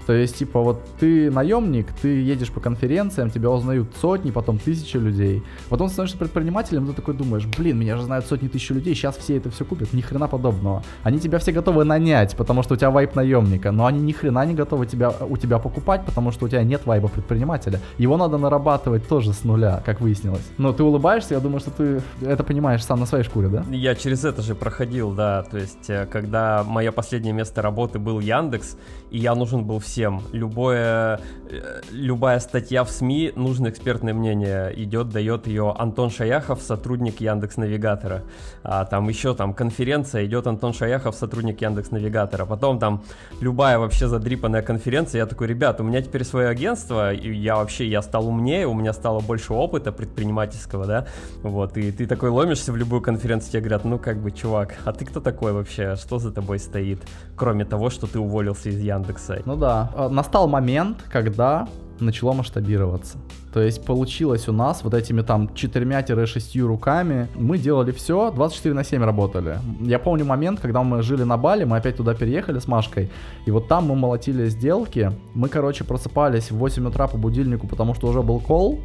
То есть, типа, вот ты наемник, ты едешь по конференциям, тебя узнают сотни, потом тысячи людей. Потом становишься предпринимателем, ты такой думаешь, блин, меня же знают сотни тысяч людей, сейчас все это все купят. Ни хрена подобного. Они тебя все готовы нанять, потому что у тебя вайп наемника, но они ни хрена не готовы тебя, у тебя покупать, потому что у тебя нет вайба предпринимателя. Его надо нарабатывать тоже с нуля, как выяснилось. Но ты улыбаешься, я думаю, что ты это понимаешь сам на своей шкуре, да? Я через это же проходил, да. То есть, э, когда мое последнее место работы был Яндекс, и я нужен был всем всем. Любое, э, любая статья в СМИ, нужно экспертное мнение. Идет, дает ее Антон Шаяхов, сотрудник Яндекс Навигатора. А там еще там конференция, идет Антон Шаяхов, сотрудник Яндекс Навигатора. Потом там любая вообще задрипанная конференция. Я такой, ребят, у меня теперь свое агентство, и я вообще, я стал умнее, у меня стало больше опыта предпринимательского, да. Вот, и ты такой ломишься в любую конференцию, тебе говорят, ну как бы, чувак, а ты кто такой вообще? Что за тобой стоит? Кроме того, что ты уволился из Яндекса. Ну да, а, настал момент, когда начало масштабироваться. То есть получилось у нас вот этими там четырьмя-шестью руками. Мы делали все, 24 на 7 работали. Я помню момент, когда мы жили на Бали, мы опять туда переехали с Машкой. И вот там мы молотили сделки. Мы, короче, просыпались в 8 утра по будильнику, потому что уже был кол.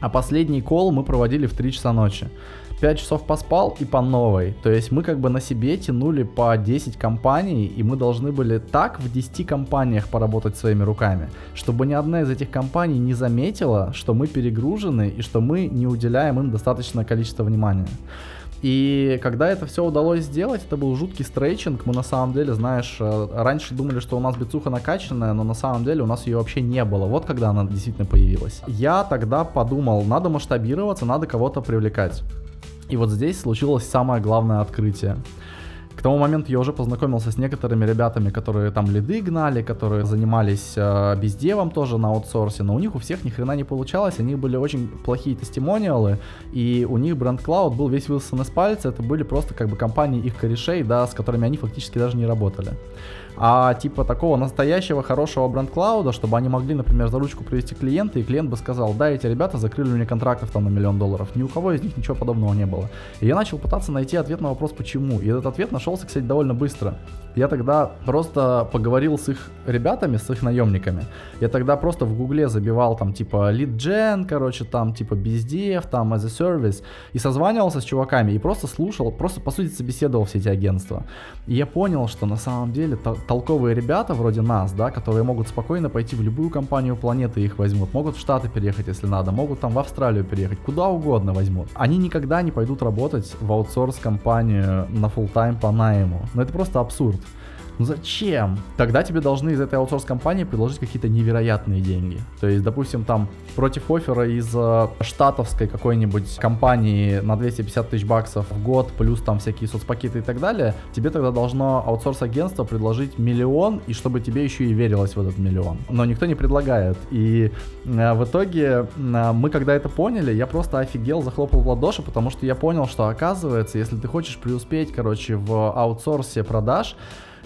А последний кол мы проводили в 3 часа ночи. 5 часов поспал и по новой. То есть мы как бы на себе тянули по 10 компаний, и мы должны были так в 10 компаниях поработать своими руками, чтобы ни одна из этих компаний не заметила, что мы перегружены и что мы не уделяем им достаточное количество внимания. И когда это все удалось сделать, это был жуткий стрейчинг. Мы на самом деле, знаешь, э, раньше думали, что у нас бицуха накачанная, но на самом деле у нас ее вообще не было. Вот когда она действительно появилась. Я тогда подумал, надо масштабироваться, надо кого-то привлекать. И вот здесь случилось самое главное открытие. К тому моменту я уже познакомился с некоторыми ребятами, которые там лиды гнали, которые занимались э, бездевом тоже на аутсорсе, но у них у всех ни хрена не получалось, у них были очень плохие тестимониалы, и у них бренд Cloud был весь высосан из пальца, это были просто как бы компании их корешей, да, с которыми они фактически даже не работали а типа такого настоящего хорошего бренд-клауда, чтобы они могли, например, за ручку привести клиента, и клиент бы сказал, да, эти ребята закрыли мне контрактов там на миллион долларов. Ни у кого из них ничего подобного не было. И я начал пытаться найти ответ на вопрос, почему. И этот ответ нашелся, кстати, довольно быстро. Я тогда просто поговорил с их ребятами, с их наемниками. Я тогда просто в гугле забивал там типа lead gen, короче, там типа бездев, там as a service. И созванивался с чуваками и просто слушал, просто по сути собеседовал все эти агентства. И я понял, что на самом деле толковые ребята вроде нас, да, которые могут спокойно пойти в любую компанию планеты и их возьмут, могут в Штаты переехать, если надо, могут там в Австралию переехать, куда угодно возьмут. Они никогда не пойдут работать в аутсорс компанию на full тайм по найму. Но это просто абсурд. Ну зачем? Тогда тебе должны из этой аутсорс-компании предложить какие-то невероятные деньги. То есть, допустим, там против оффера из э, штатовской какой-нибудь компании на 250 тысяч баксов в год, плюс там всякие соцпакеты и так далее, тебе тогда должно аутсорс-агентство предложить миллион, и чтобы тебе еще и верилось в этот миллион. Но никто не предлагает. И э, в итоге э, мы, когда это поняли, я просто офигел, захлопал в ладоши, потому что я понял, что оказывается, если ты хочешь преуспеть, короче, в аутсорсе продаж,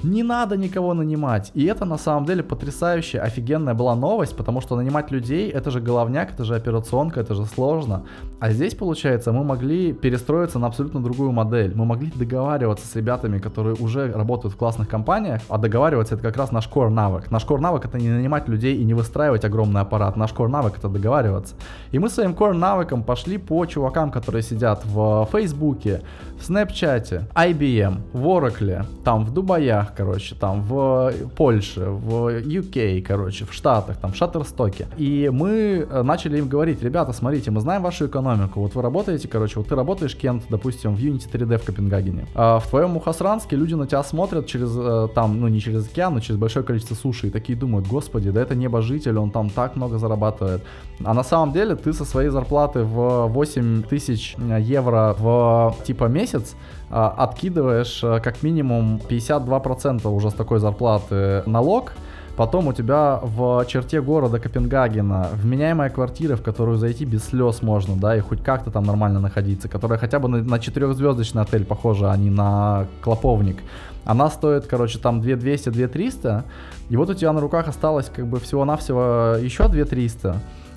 не надо никого нанимать. И это на самом деле потрясающая, офигенная была новость, потому что нанимать людей это же головняк, это же операционка, это же сложно. А здесь, получается, мы могли перестроиться на абсолютно другую модель. Мы могли договариваться с ребятами, которые уже работают в классных компаниях, а договариваться это как раз наш core навык. Наш core навык это не нанимать людей и не выстраивать огромный аппарат. Наш core навык это договариваться. И мы своим core навыком пошли по чувакам, которые сидят в Фейсбуке, в Снэпчате, IBM, в Oracle, там в Дубаях, короче, там в Польше, в UK, короче, в Штатах, там в Шаттерстоке. И мы э, начали им говорить, ребята, смотрите, мы знаем вашу экономику, вот вы работаете, короче, вот ты работаешь, Кент, допустим, в Unity 3D в Копенгагене. А в твоем Мухасранске люди на тебя смотрят через, э, там, ну не через океан, но через большое количество суши и такие думают, господи, да это небожитель, он там так много зарабатывает. А на самом деле ты со своей зарплаты в 8 тысяч евро в типа месяц откидываешь а, как минимум 52% уже с такой зарплаты налог, Потом у тебя в черте города Копенгагена вменяемая квартира, в которую зайти без слез можно, да, и хоть как-то там нормально находиться, которая хотя бы на, четырехзвездочный отель похожа, а не на клоповник. Она стоит, короче, там 2200, 2300, и вот у тебя на руках осталось как бы всего-навсего еще 2300.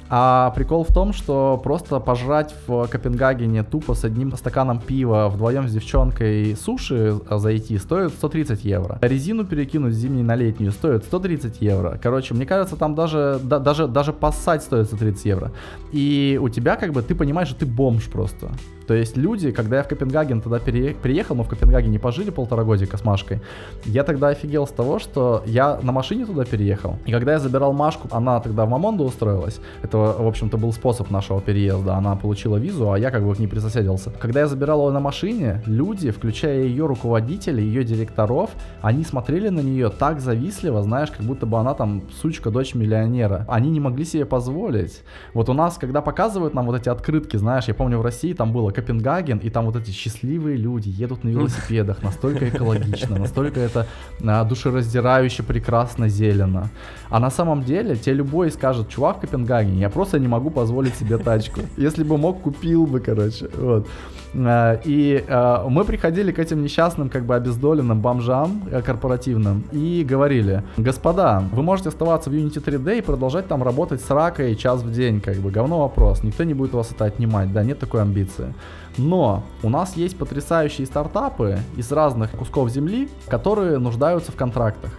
А прикол в том, что просто пожрать в Копенгагене тупо с одним стаканом пива вдвоем с девчонкой суши зайти стоит 130 евро. Резину перекинуть с зимней на летнюю стоит 130 евро. Короче, мне кажется, там даже, да, даже, даже поссать стоит 130 евро. И у тебя как бы, ты понимаешь, что ты бомж просто. То есть люди, когда я в Копенгаген тогда пере... приехал, мы в Копенгагене пожили полтора годика с Машкой, я тогда офигел с того, что я на машине туда переехал. И когда я забирал Машку, она тогда в Мамонду устроилась. Это, в общем-то, был способ нашего переезда. Она получила визу, а я как бы к ней присоседился. Когда я забирал ее на машине, люди, включая ее руководителей, ее директоров, они смотрели на нее так завистливо, знаешь, как будто бы она там сучка, дочь миллионера. Они не могли себе позволить. Вот у нас, когда показывают нам вот эти открытки, знаешь, я помню в России там было Копенгаген, и там вот эти счастливые люди едут на велосипедах, настолько экологично, настолько это а, душераздирающе прекрасно зелено. А на самом деле, тебе любой скажет, чувак в Копенгагене, я просто не могу позволить себе тачку. Если бы мог, купил бы, короче. Вот. А, и а, мы приходили к этим несчастным, как бы обездоленным бомжам э, корпоративным и говорили, господа, вы можете оставаться в Unity 3D и продолжать там работать с ракой час в день, как бы, говно вопрос, никто не будет вас это отнимать, да, нет такой амбиции. Но у нас есть потрясающие стартапы из разных кусков земли, которые нуждаются в контрактах.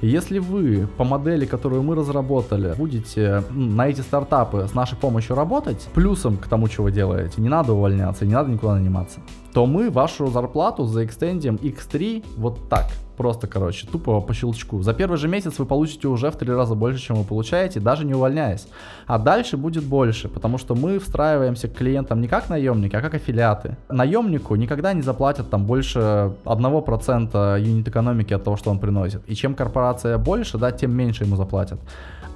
Если вы по модели, которую мы разработали, будете на эти стартапы с нашей помощью работать, плюсом к тому, вы делаете, не надо увольняться, не надо никуда наниматься, то мы вашу зарплату заэкстендим X3 вот так. Просто, короче, тупо по щелчку. За первый же месяц вы получите уже в три раза больше, чем вы получаете, даже не увольняясь. А дальше будет больше, потому что мы встраиваемся к клиентам не как наемники, а как аффилиаты. Наемнику никогда не заплатят там больше 1% юнит экономики от того, что он приносит. И чем корпорация больше, да, тем меньше ему заплатят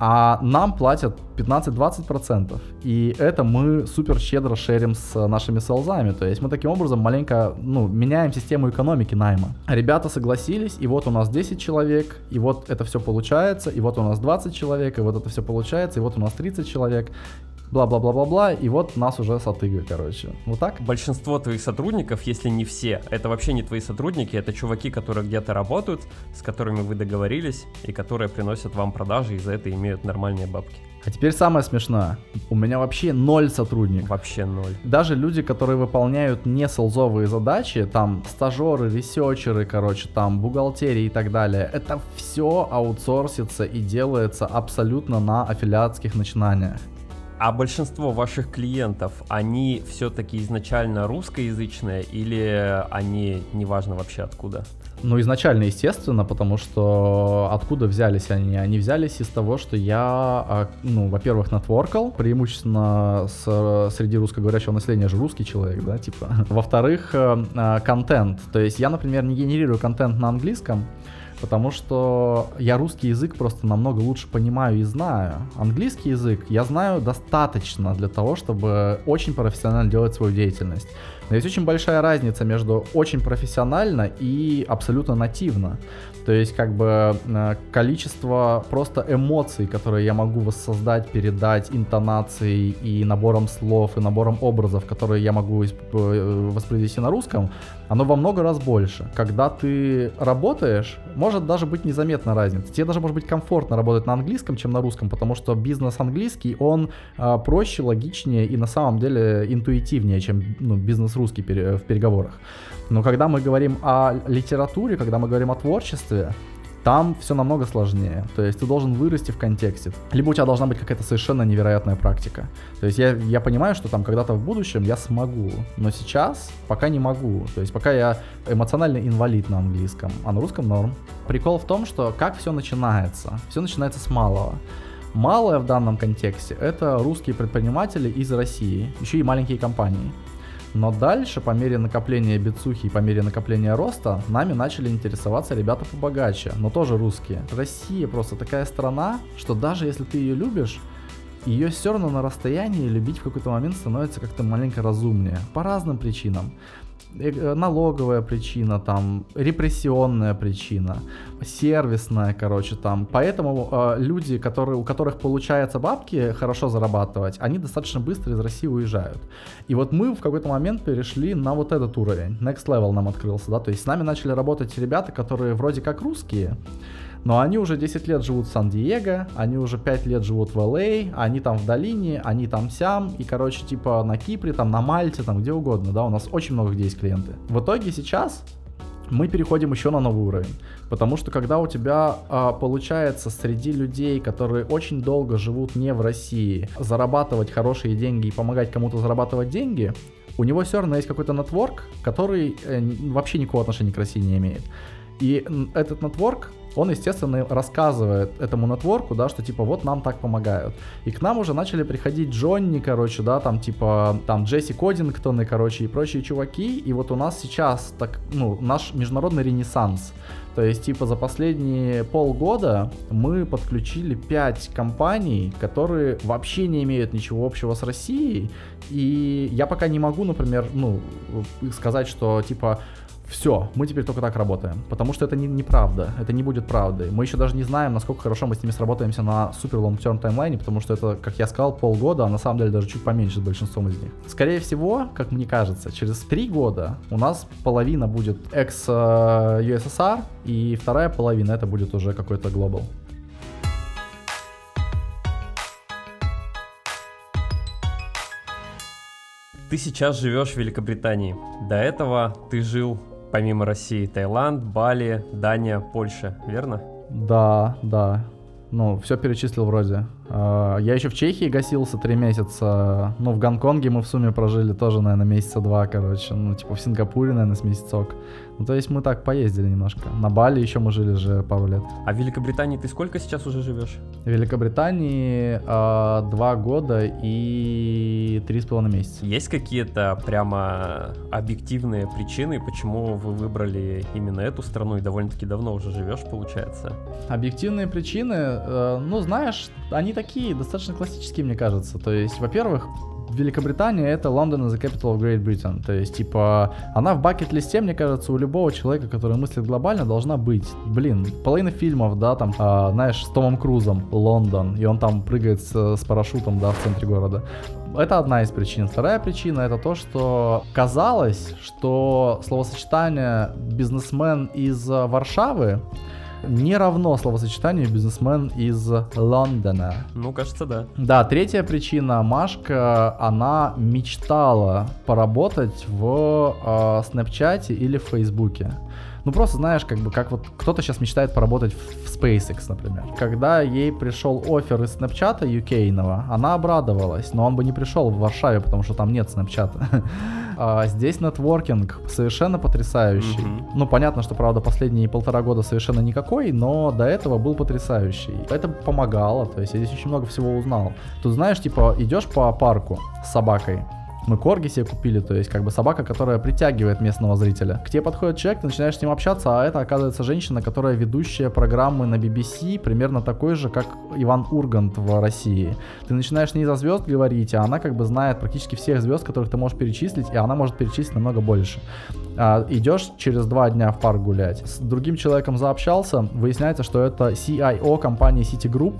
а нам платят 15-20%. И это мы супер щедро шерим с нашими селзами. То есть мы таким образом маленько ну, меняем систему экономики найма. Ребята согласились, и вот у нас 10 человек, и вот это все получается, и вот у нас 20 человек, и вот это все получается, и вот у нас 30 человек бла-бла-бла-бла-бла, и вот нас уже сатыга, короче. Вот так? Большинство твоих сотрудников, если не все, это вообще не твои сотрудники, это чуваки, которые где-то работают, с которыми вы договорились, и которые приносят вам продажи, и за это имеют нормальные бабки. А теперь самое смешное. У меня вообще ноль сотрудников. Вообще ноль. Даже люди, которые выполняют не солзовые задачи, там стажеры, ресерчеры, короче, там бухгалтерии и так далее, это все аутсорсится и делается абсолютно на аффилиатских начинаниях. А большинство ваших клиентов, они все-таки изначально русскоязычные или они неважно вообще откуда? Ну, изначально, естественно, потому что откуда взялись они? Они взялись из того, что я, а, ну, во-первых, нетворкал, преимущественно с, среди русскоговорящего населения же русский человек, да, типа. Во-вторых, э, э, контент. То есть я, например, не генерирую контент на английском, потому что я русский язык просто намного лучше понимаю и знаю. Английский язык я знаю достаточно для того, чтобы очень профессионально делать свою деятельность. Но есть очень большая разница между очень профессионально и абсолютно нативно. То есть, как бы, э, количество просто эмоций, которые я могу воссоздать, передать интонацией и набором слов, и набором образов, которые я могу э, воспроизвести на русском, оно во много раз больше. Когда ты работаешь, может даже быть незаметна разница. Тебе даже может быть комфортно работать на английском, чем на русском, потому что бизнес английский, он а, проще, логичнее и на самом деле интуитивнее, чем ну, бизнес русский в переговорах. Но когда мы говорим о литературе, когда мы говорим о творчестве, там все намного сложнее. То есть ты должен вырасти в контексте. Либо у тебя должна быть какая-то совершенно невероятная практика. То есть я, я понимаю, что там когда-то в будущем я смогу, но сейчас пока не могу. То есть пока я эмоциональный инвалид на английском, а на русском норм. Прикол в том, что как все начинается. Все начинается с малого. Малое в данном контексте это русские предприниматели из России, еще и маленькие компании. Но дальше, по мере накопления бицухи и по мере накопления роста, нами начали интересоваться ребята побогаче, но тоже русские. Россия просто такая страна, что даже если ты ее любишь, ее все равно на расстоянии любить в какой-то момент становится как-то маленько разумнее. По разным причинам. Э, налоговая причина, там, репрессионная причина, сервисная, короче, там. Поэтому э, люди, которые, у которых получается бабки хорошо зарабатывать, они достаточно быстро из России уезжают. И вот мы в какой-то момент перешли на вот этот уровень. Next level нам открылся, да, то есть с нами начали работать ребята, которые вроде как русские, но они уже 10 лет живут в Сан-Диего, они уже 5 лет живут в Л.А., они там в долине, они там сям, и, короче, типа на Кипре, там на Мальте, там где угодно, да, у нас очень много где есть клиенты. В итоге сейчас мы переходим еще на новый уровень. Потому что когда у тебя а, получается среди людей, которые очень долго живут не в России, зарабатывать хорошие деньги и помогать кому-то зарабатывать деньги, у него все равно есть какой-то нетворк, который э, вообще никакого отношения к России не имеет. И этот нетворк он, естественно, рассказывает этому нетворку, да, что типа вот нам так помогают. И к нам уже начали приходить Джонни, короче, да, там типа там Джесси Кодингтон и, короче, и прочие чуваки. И вот у нас сейчас так, ну, наш международный ренессанс. То есть, типа, за последние полгода мы подключили 5 компаний, которые вообще не имеют ничего общего с Россией. И я пока не могу, например, ну, сказать, что, типа, все, мы теперь только так работаем. Потому что это не, неправда, это не будет правдой. Мы еще даже не знаем, насколько хорошо мы с ними сработаемся на супер long term таймлайне, потому что это, как я сказал, полгода, а на самом деле даже чуть поменьше с большинством из них. Скорее всего, как мне кажется, через три года у нас половина будет экс-USSR, э, и вторая половина это будет уже какой-то глобал. Ты сейчас живешь в Великобритании. До этого ты жил помимо России Таиланд, Бали, Дания, Польша, верно? Да, да. Ну, все перечислил вроде. А, я еще в Чехии гасился три месяца. Ну, в Гонконге мы в сумме прожили тоже, наверное, месяца два, короче. Ну, типа в Сингапуре, наверное, с месяцок. Ну, то есть мы так поездили немножко. На Бали еще мы жили же пару лет. А в Великобритании ты сколько сейчас уже живешь? В Великобритании э, два года и три с половиной месяца. Есть какие-то прямо объективные причины, почему вы выбрали именно эту страну и довольно-таки давно уже живешь, получается? Объективные причины, э, ну, знаешь, они такие, достаточно классические, мне кажется. То есть, во-первых, Великобритания это London is the capital of Great Britain. То есть, типа, она в бакет-листе, мне кажется, у любого человека, который мыслит глобально, должна быть. Блин, половина фильмов, да, там, а, знаешь, с Томом Крузом, Лондон, и он там прыгает с, с парашютом, да, в центре города. Это одна из причин. Вторая причина это то, что казалось, что словосочетание бизнесмен из Варшавы не равно словосочетанию бизнесмен из Лондона. Ну, кажется, да. Да, третья причина. Машка, она мечтала поработать в э, Снэпчате или в Фейсбуке. Ну просто знаешь, как бы как вот кто-то сейчас мечтает поработать в SpaceX, например. Когда ей пришел офер из Снэпчата UK-ного, она обрадовалась, но он бы не пришел в Варшаве, потому что там нет Снэпчата. *laughs* А здесь нетворкинг совершенно потрясающий. Mm-hmm. Ну, понятно, что, правда, последние полтора года совершенно никакой, но до этого был потрясающий. Это помогало, то есть я здесь очень много всего узнал. Тут, знаешь, типа, идешь по парку с собакой, Мы корги себе купили, то есть как бы собака, которая притягивает местного зрителя. К тебе подходит человек, ты начинаешь с ним общаться, а это оказывается женщина, которая ведущая программы на BBC, примерно такой же, как Иван Ургант в России. Ты начинаешь с ней за звезд говорить, а она как бы знает практически всех звезд, которых ты можешь перечислить, и она может перечислить намного больше. А, идешь через два дня в парк гулять. С другим человеком заобщался, выясняется, что это CIO компании Citigroup,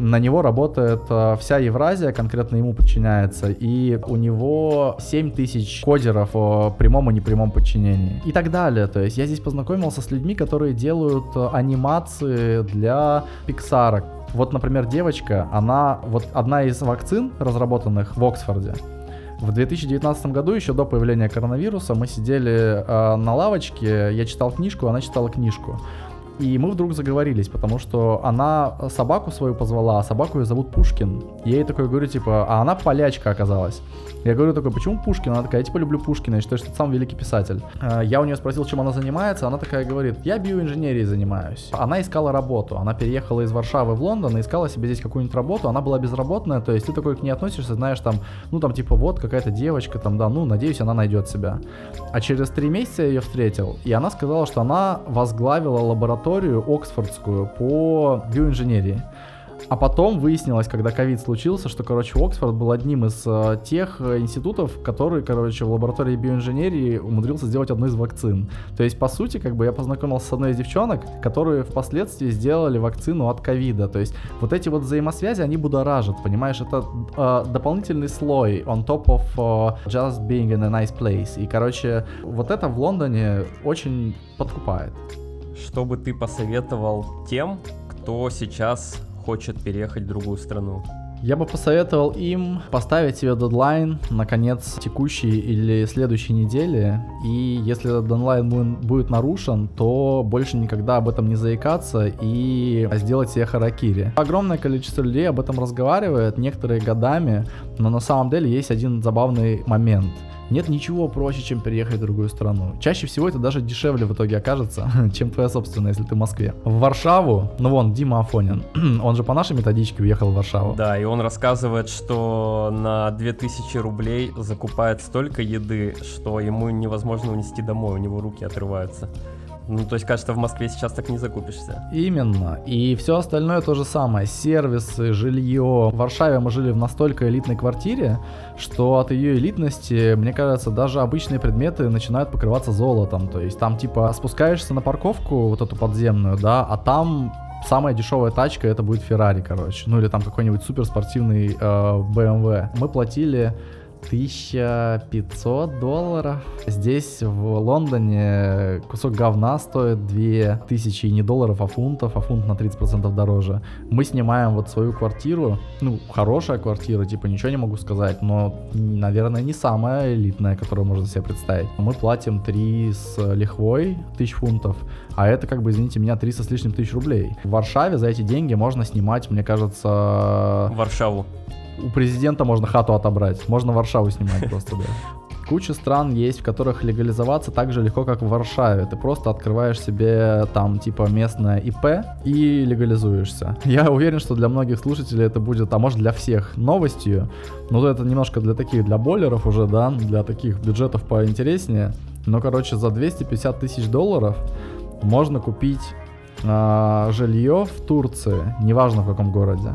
на него работает э, вся Евразия, конкретно ему подчиняется, и у него 7 тысяч кодеров в прямом и непрямом подчинении. И так далее. То есть я здесь познакомился с людьми, которые делают э, анимации для Pixar. Вот, например, девочка, она вот одна из вакцин, разработанных в Оксфорде, в 2019 году, еще до появления коронавируса, мы сидели э, на лавочке, я читал книжку, она читала книжку. И мы вдруг заговорились, потому что она собаку свою позвала, а собаку ее зовут Пушкин. Я ей такой говорю, типа, а она полячка оказалась. Я говорю такой, почему Пушкин? Она такая, я типа люблю Пушкина, я считаю, что это самый великий писатель. А, я у нее спросил, чем она занимается, она такая говорит, я биоинженерией занимаюсь. Она искала работу, она переехала из Варшавы в Лондон и искала себе здесь какую-нибудь работу, она была безработная, то есть ты такой к ней относишься, знаешь, там, ну там типа вот какая-то девочка, там, да, ну надеюсь, она найдет себя. А через три месяца я ее встретил, и она сказала, что она возглавила лабораторию Оксфордскую по биоинженерии. А потом выяснилось, когда ковид случился, что, короче, Оксфорд был одним из э, тех э, институтов, который, короче, в лаборатории биоинженерии умудрился сделать одну из вакцин. То есть, по сути, как бы я познакомился с одной из девчонок, которые впоследствии сделали вакцину от ковида. То есть, вот эти вот взаимосвязи, они будоражат, понимаешь? Это э, дополнительный слой on top of uh, just being in a nice place. И, короче, вот это в Лондоне очень подкупает. Что бы ты посоветовал тем, кто сейчас хочет переехать в другую страну? Я бы посоветовал им поставить себе дедлайн на конец текущей или следующей недели. И если этот дедлайн будет нарушен, то больше никогда об этом не заикаться и сделать себе харакири. Огромное количество людей об этом разговаривает, некоторые годами, но на самом деле есть один забавный момент – нет ничего проще, чем переехать в другую страну. Чаще всего это даже дешевле в итоге окажется, *laughs* чем твоя собственная, если ты в Москве. В Варшаву, ну вон, Дима Афонин, *clears throat* он же по нашей методичке уехал в Варшаву. Да, и он рассказывает, что на 2000 рублей закупает столько еды, что ему невозможно унести домой, у него руки отрываются. Ну, то есть, кажется, в Москве сейчас так не закупишься. Именно. И все остальное то же самое. Сервисы, жилье. В Варшаве мы жили в настолько элитной квартире, что от ее элитности, мне кажется, даже обычные предметы начинают покрываться золотом. То есть, там, типа, спускаешься на парковку, вот эту подземную, да, а там самая дешевая тачка это будет Феррари, короче. Ну или там какой-нибудь суперспортивный э, BMW. Мы платили 1500 долларов. Здесь, в Лондоне, кусок говна стоит 2000 не долларов, а фунтов, а фунт на 30% дороже. Мы снимаем вот свою квартиру, ну, хорошая квартира, типа, ничего не могу сказать, но, наверное, не самая элитная, которую можно себе представить. Мы платим 3 с лихвой тысяч фунтов, а это, как бы, извините меня, 300 с лишним тысяч рублей. В Варшаве за эти деньги можно снимать, мне кажется... Варшаву у президента можно хату отобрать. Можно Варшаву снимать просто, да. Куча стран есть, в которых легализоваться так же легко, как в Варшаве. Ты просто открываешь себе там типа местное ИП и легализуешься. Я уверен, что для многих слушателей это будет, а может для всех новостью. Но это немножко для таких, для бойлеров уже, да, для таких бюджетов поинтереснее. Но, короче, за 250 тысяч долларов можно купить э, жилье в Турции, неважно в каком городе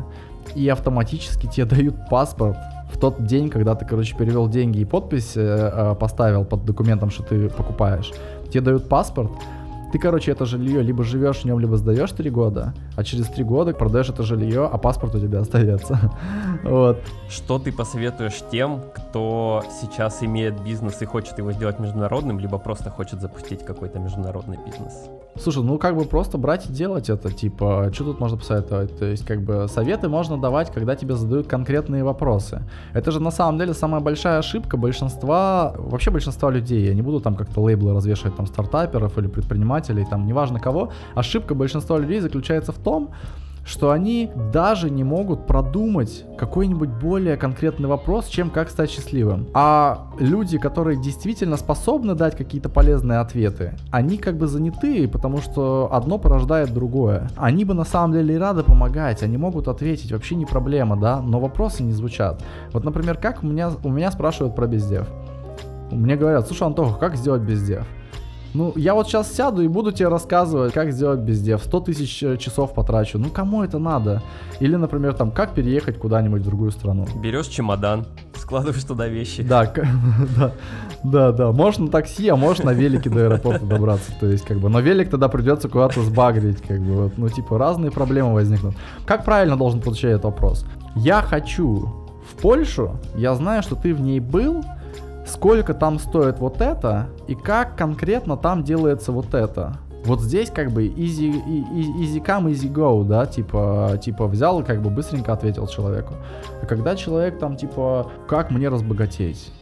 и автоматически тебе *laughs* дают паспорт в тот день, когда ты, короче, перевел деньги и подпись э, э, поставил под документом, что ты покупаешь. Тебе дают паспорт, ты, короче, это жилье либо живешь в нем, либо сдаешь три года, а через три года продаешь это жилье, а паспорт у тебя остается. *laughs* вот. Что ты посоветуешь тем, кто сейчас имеет бизнес и хочет его сделать международным, либо просто хочет запустить какой-то международный бизнес? Слушай, ну как бы просто брать и делать это, типа, что тут можно посоветовать? То есть, как бы, советы можно давать, когда тебе задают конкретные вопросы. Это же на самом деле самая большая ошибка большинства, вообще большинства людей. Я не буду там как-то лейблы развешивать там стартаперов или предпринимателей, там неважно кого. Ошибка большинства людей заключается в том, что они даже не могут продумать какой-нибудь более конкретный вопрос, чем как стать счастливым. А люди, которые действительно способны дать какие-то полезные ответы, они как бы заняты, потому что одно порождает другое. Они бы на самом деле и рады помогать, они могут ответить, вообще не проблема, да, но вопросы не звучат. Вот, например, как у меня, у меня спрашивают про бездев. Мне говорят, слушай, Антоха, как сделать бездев? Ну, я вот сейчас сяду и буду тебе рассказывать, как сделать бездев. 100 тысяч э, часов потрачу. Ну, кому это надо? Или, например, там, как переехать куда-нибудь в другую страну. Берешь чемодан, *laughs* складываешь туда вещи. Да, *laughs* да, да, да. Можешь на такси, а можешь на велике до аэропорта добраться. То есть, как бы, но велик тогда придется куда-то сбагрить, как бы, вот, ну, типа, разные проблемы возникнут. Как правильно должен получать этот вопрос? Я хочу в Польшу, я знаю, что ты в ней был, сколько там стоит вот это и как конкретно там делается вот это. Вот здесь как бы easy, easy come, easy go, да, типа, типа взял и как бы быстренько ответил человеку. А когда человек там типа, как мне разбогатеть?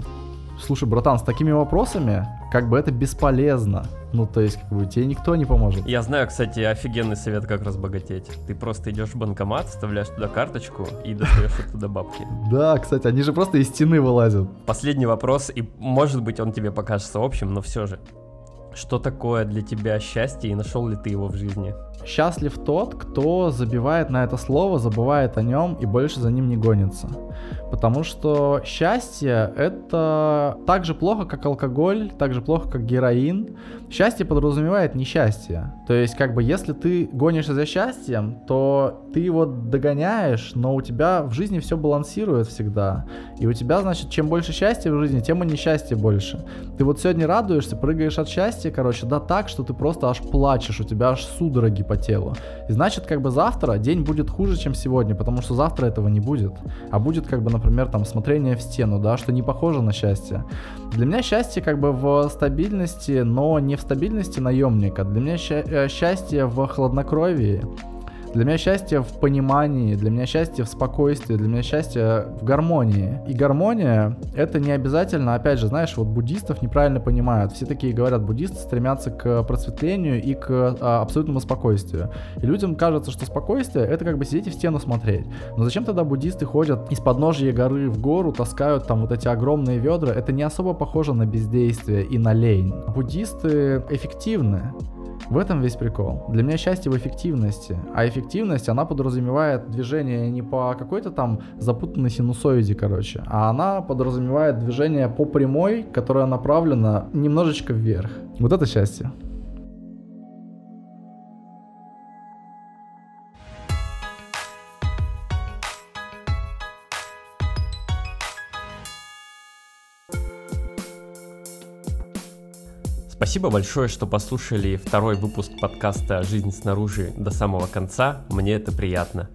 Слушай, братан, с такими вопросами как бы это бесполезно. Ну, то есть, как бы тебе никто не поможет. Я знаю, кстати, офигенный совет, как разбогатеть. Ты просто идешь в банкомат, вставляешь туда карточку и достаешь оттуда бабки. Да, кстати, они же просто из стены вылазят. Последний вопрос, и может быть он тебе покажется общим, но все же. Что такое для тебя счастье и нашел ли ты его в жизни? Счастлив тот, кто забивает на это слово, забывает о нем и больше за ним не гонится. Потому что счастье это так же плохо, как алкоголь, так же плохо, как героин. Счастье подразумевает несчастье. То есть, как бы, если ты гонишься за счастьем, то ты его догоняешь, но у тебя в жизни все балансирует всегда. И у тебя, значит, чем больше счастья в жизни, тем и несчастья больше. Ты вот сегодня радуешься, прыгаешь от счастья, короче, да так, что ты просто аж плачешь, у тебя аж судороги по телу. И значит, как бы завтра день будет хуже, чем сегодня, потому что завтра этого не будет. А будет, как бы, например, там, смотрение в стену, да, что не похоже на счастье. Для меня счастье как бы в стабильности, но не в стабильности наемника. Для меня э, счастье в хладнокровии. Для меня счастье в понимании, для меня счастье в спокойствии, для меня счастье в гармонии. И гармония — это не обязательно, опять же, знаешь, вот буддистов неправильно понимают. Все такие говорят, буддисты стремятся к просветлению и к а, абсолютному спокойствию. И людям кажется, что спокойствие — это как бы сидеть и в стену смотреть. Но зачем тогда буддисты ходят из подножья горы в гору, таскают там вот эти огромные ведра? Это не особо похоже на бездействие и на лень. Буддисты эффективны. В этом весь прикол. Для меня счастье в эффективности. А эффективность, она подразумевает движение не по какой-то там запутанной синусоиде, короче, а она подразумевает движение по прямой, которая направлена немножечко вверх. Вот это счастье. Спасибо большое, что послушали второй выпуск подкаста «Жизнь снаружи» до самого конца. Мне это приятно.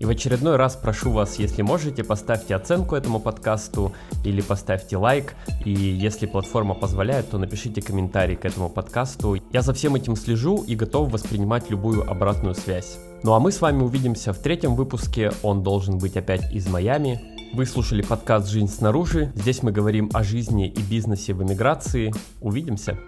И в очередной раз прошу вас, если можете, поставьте оценку этому подкасту или поставьте лайк. И если платформа позволяет, то напишите комментарий к этому подкасту. Я за всем этим слежу и готов воспринимать любую обратную связь. Ну а мы с вами увидимся в третьем выпуске. Он должен быть опять из Майами. Вы слушали подкаст «Жизнь снаружи». Здесь мы говорим о жизни и бизнесе в эмиграции. Увидимся!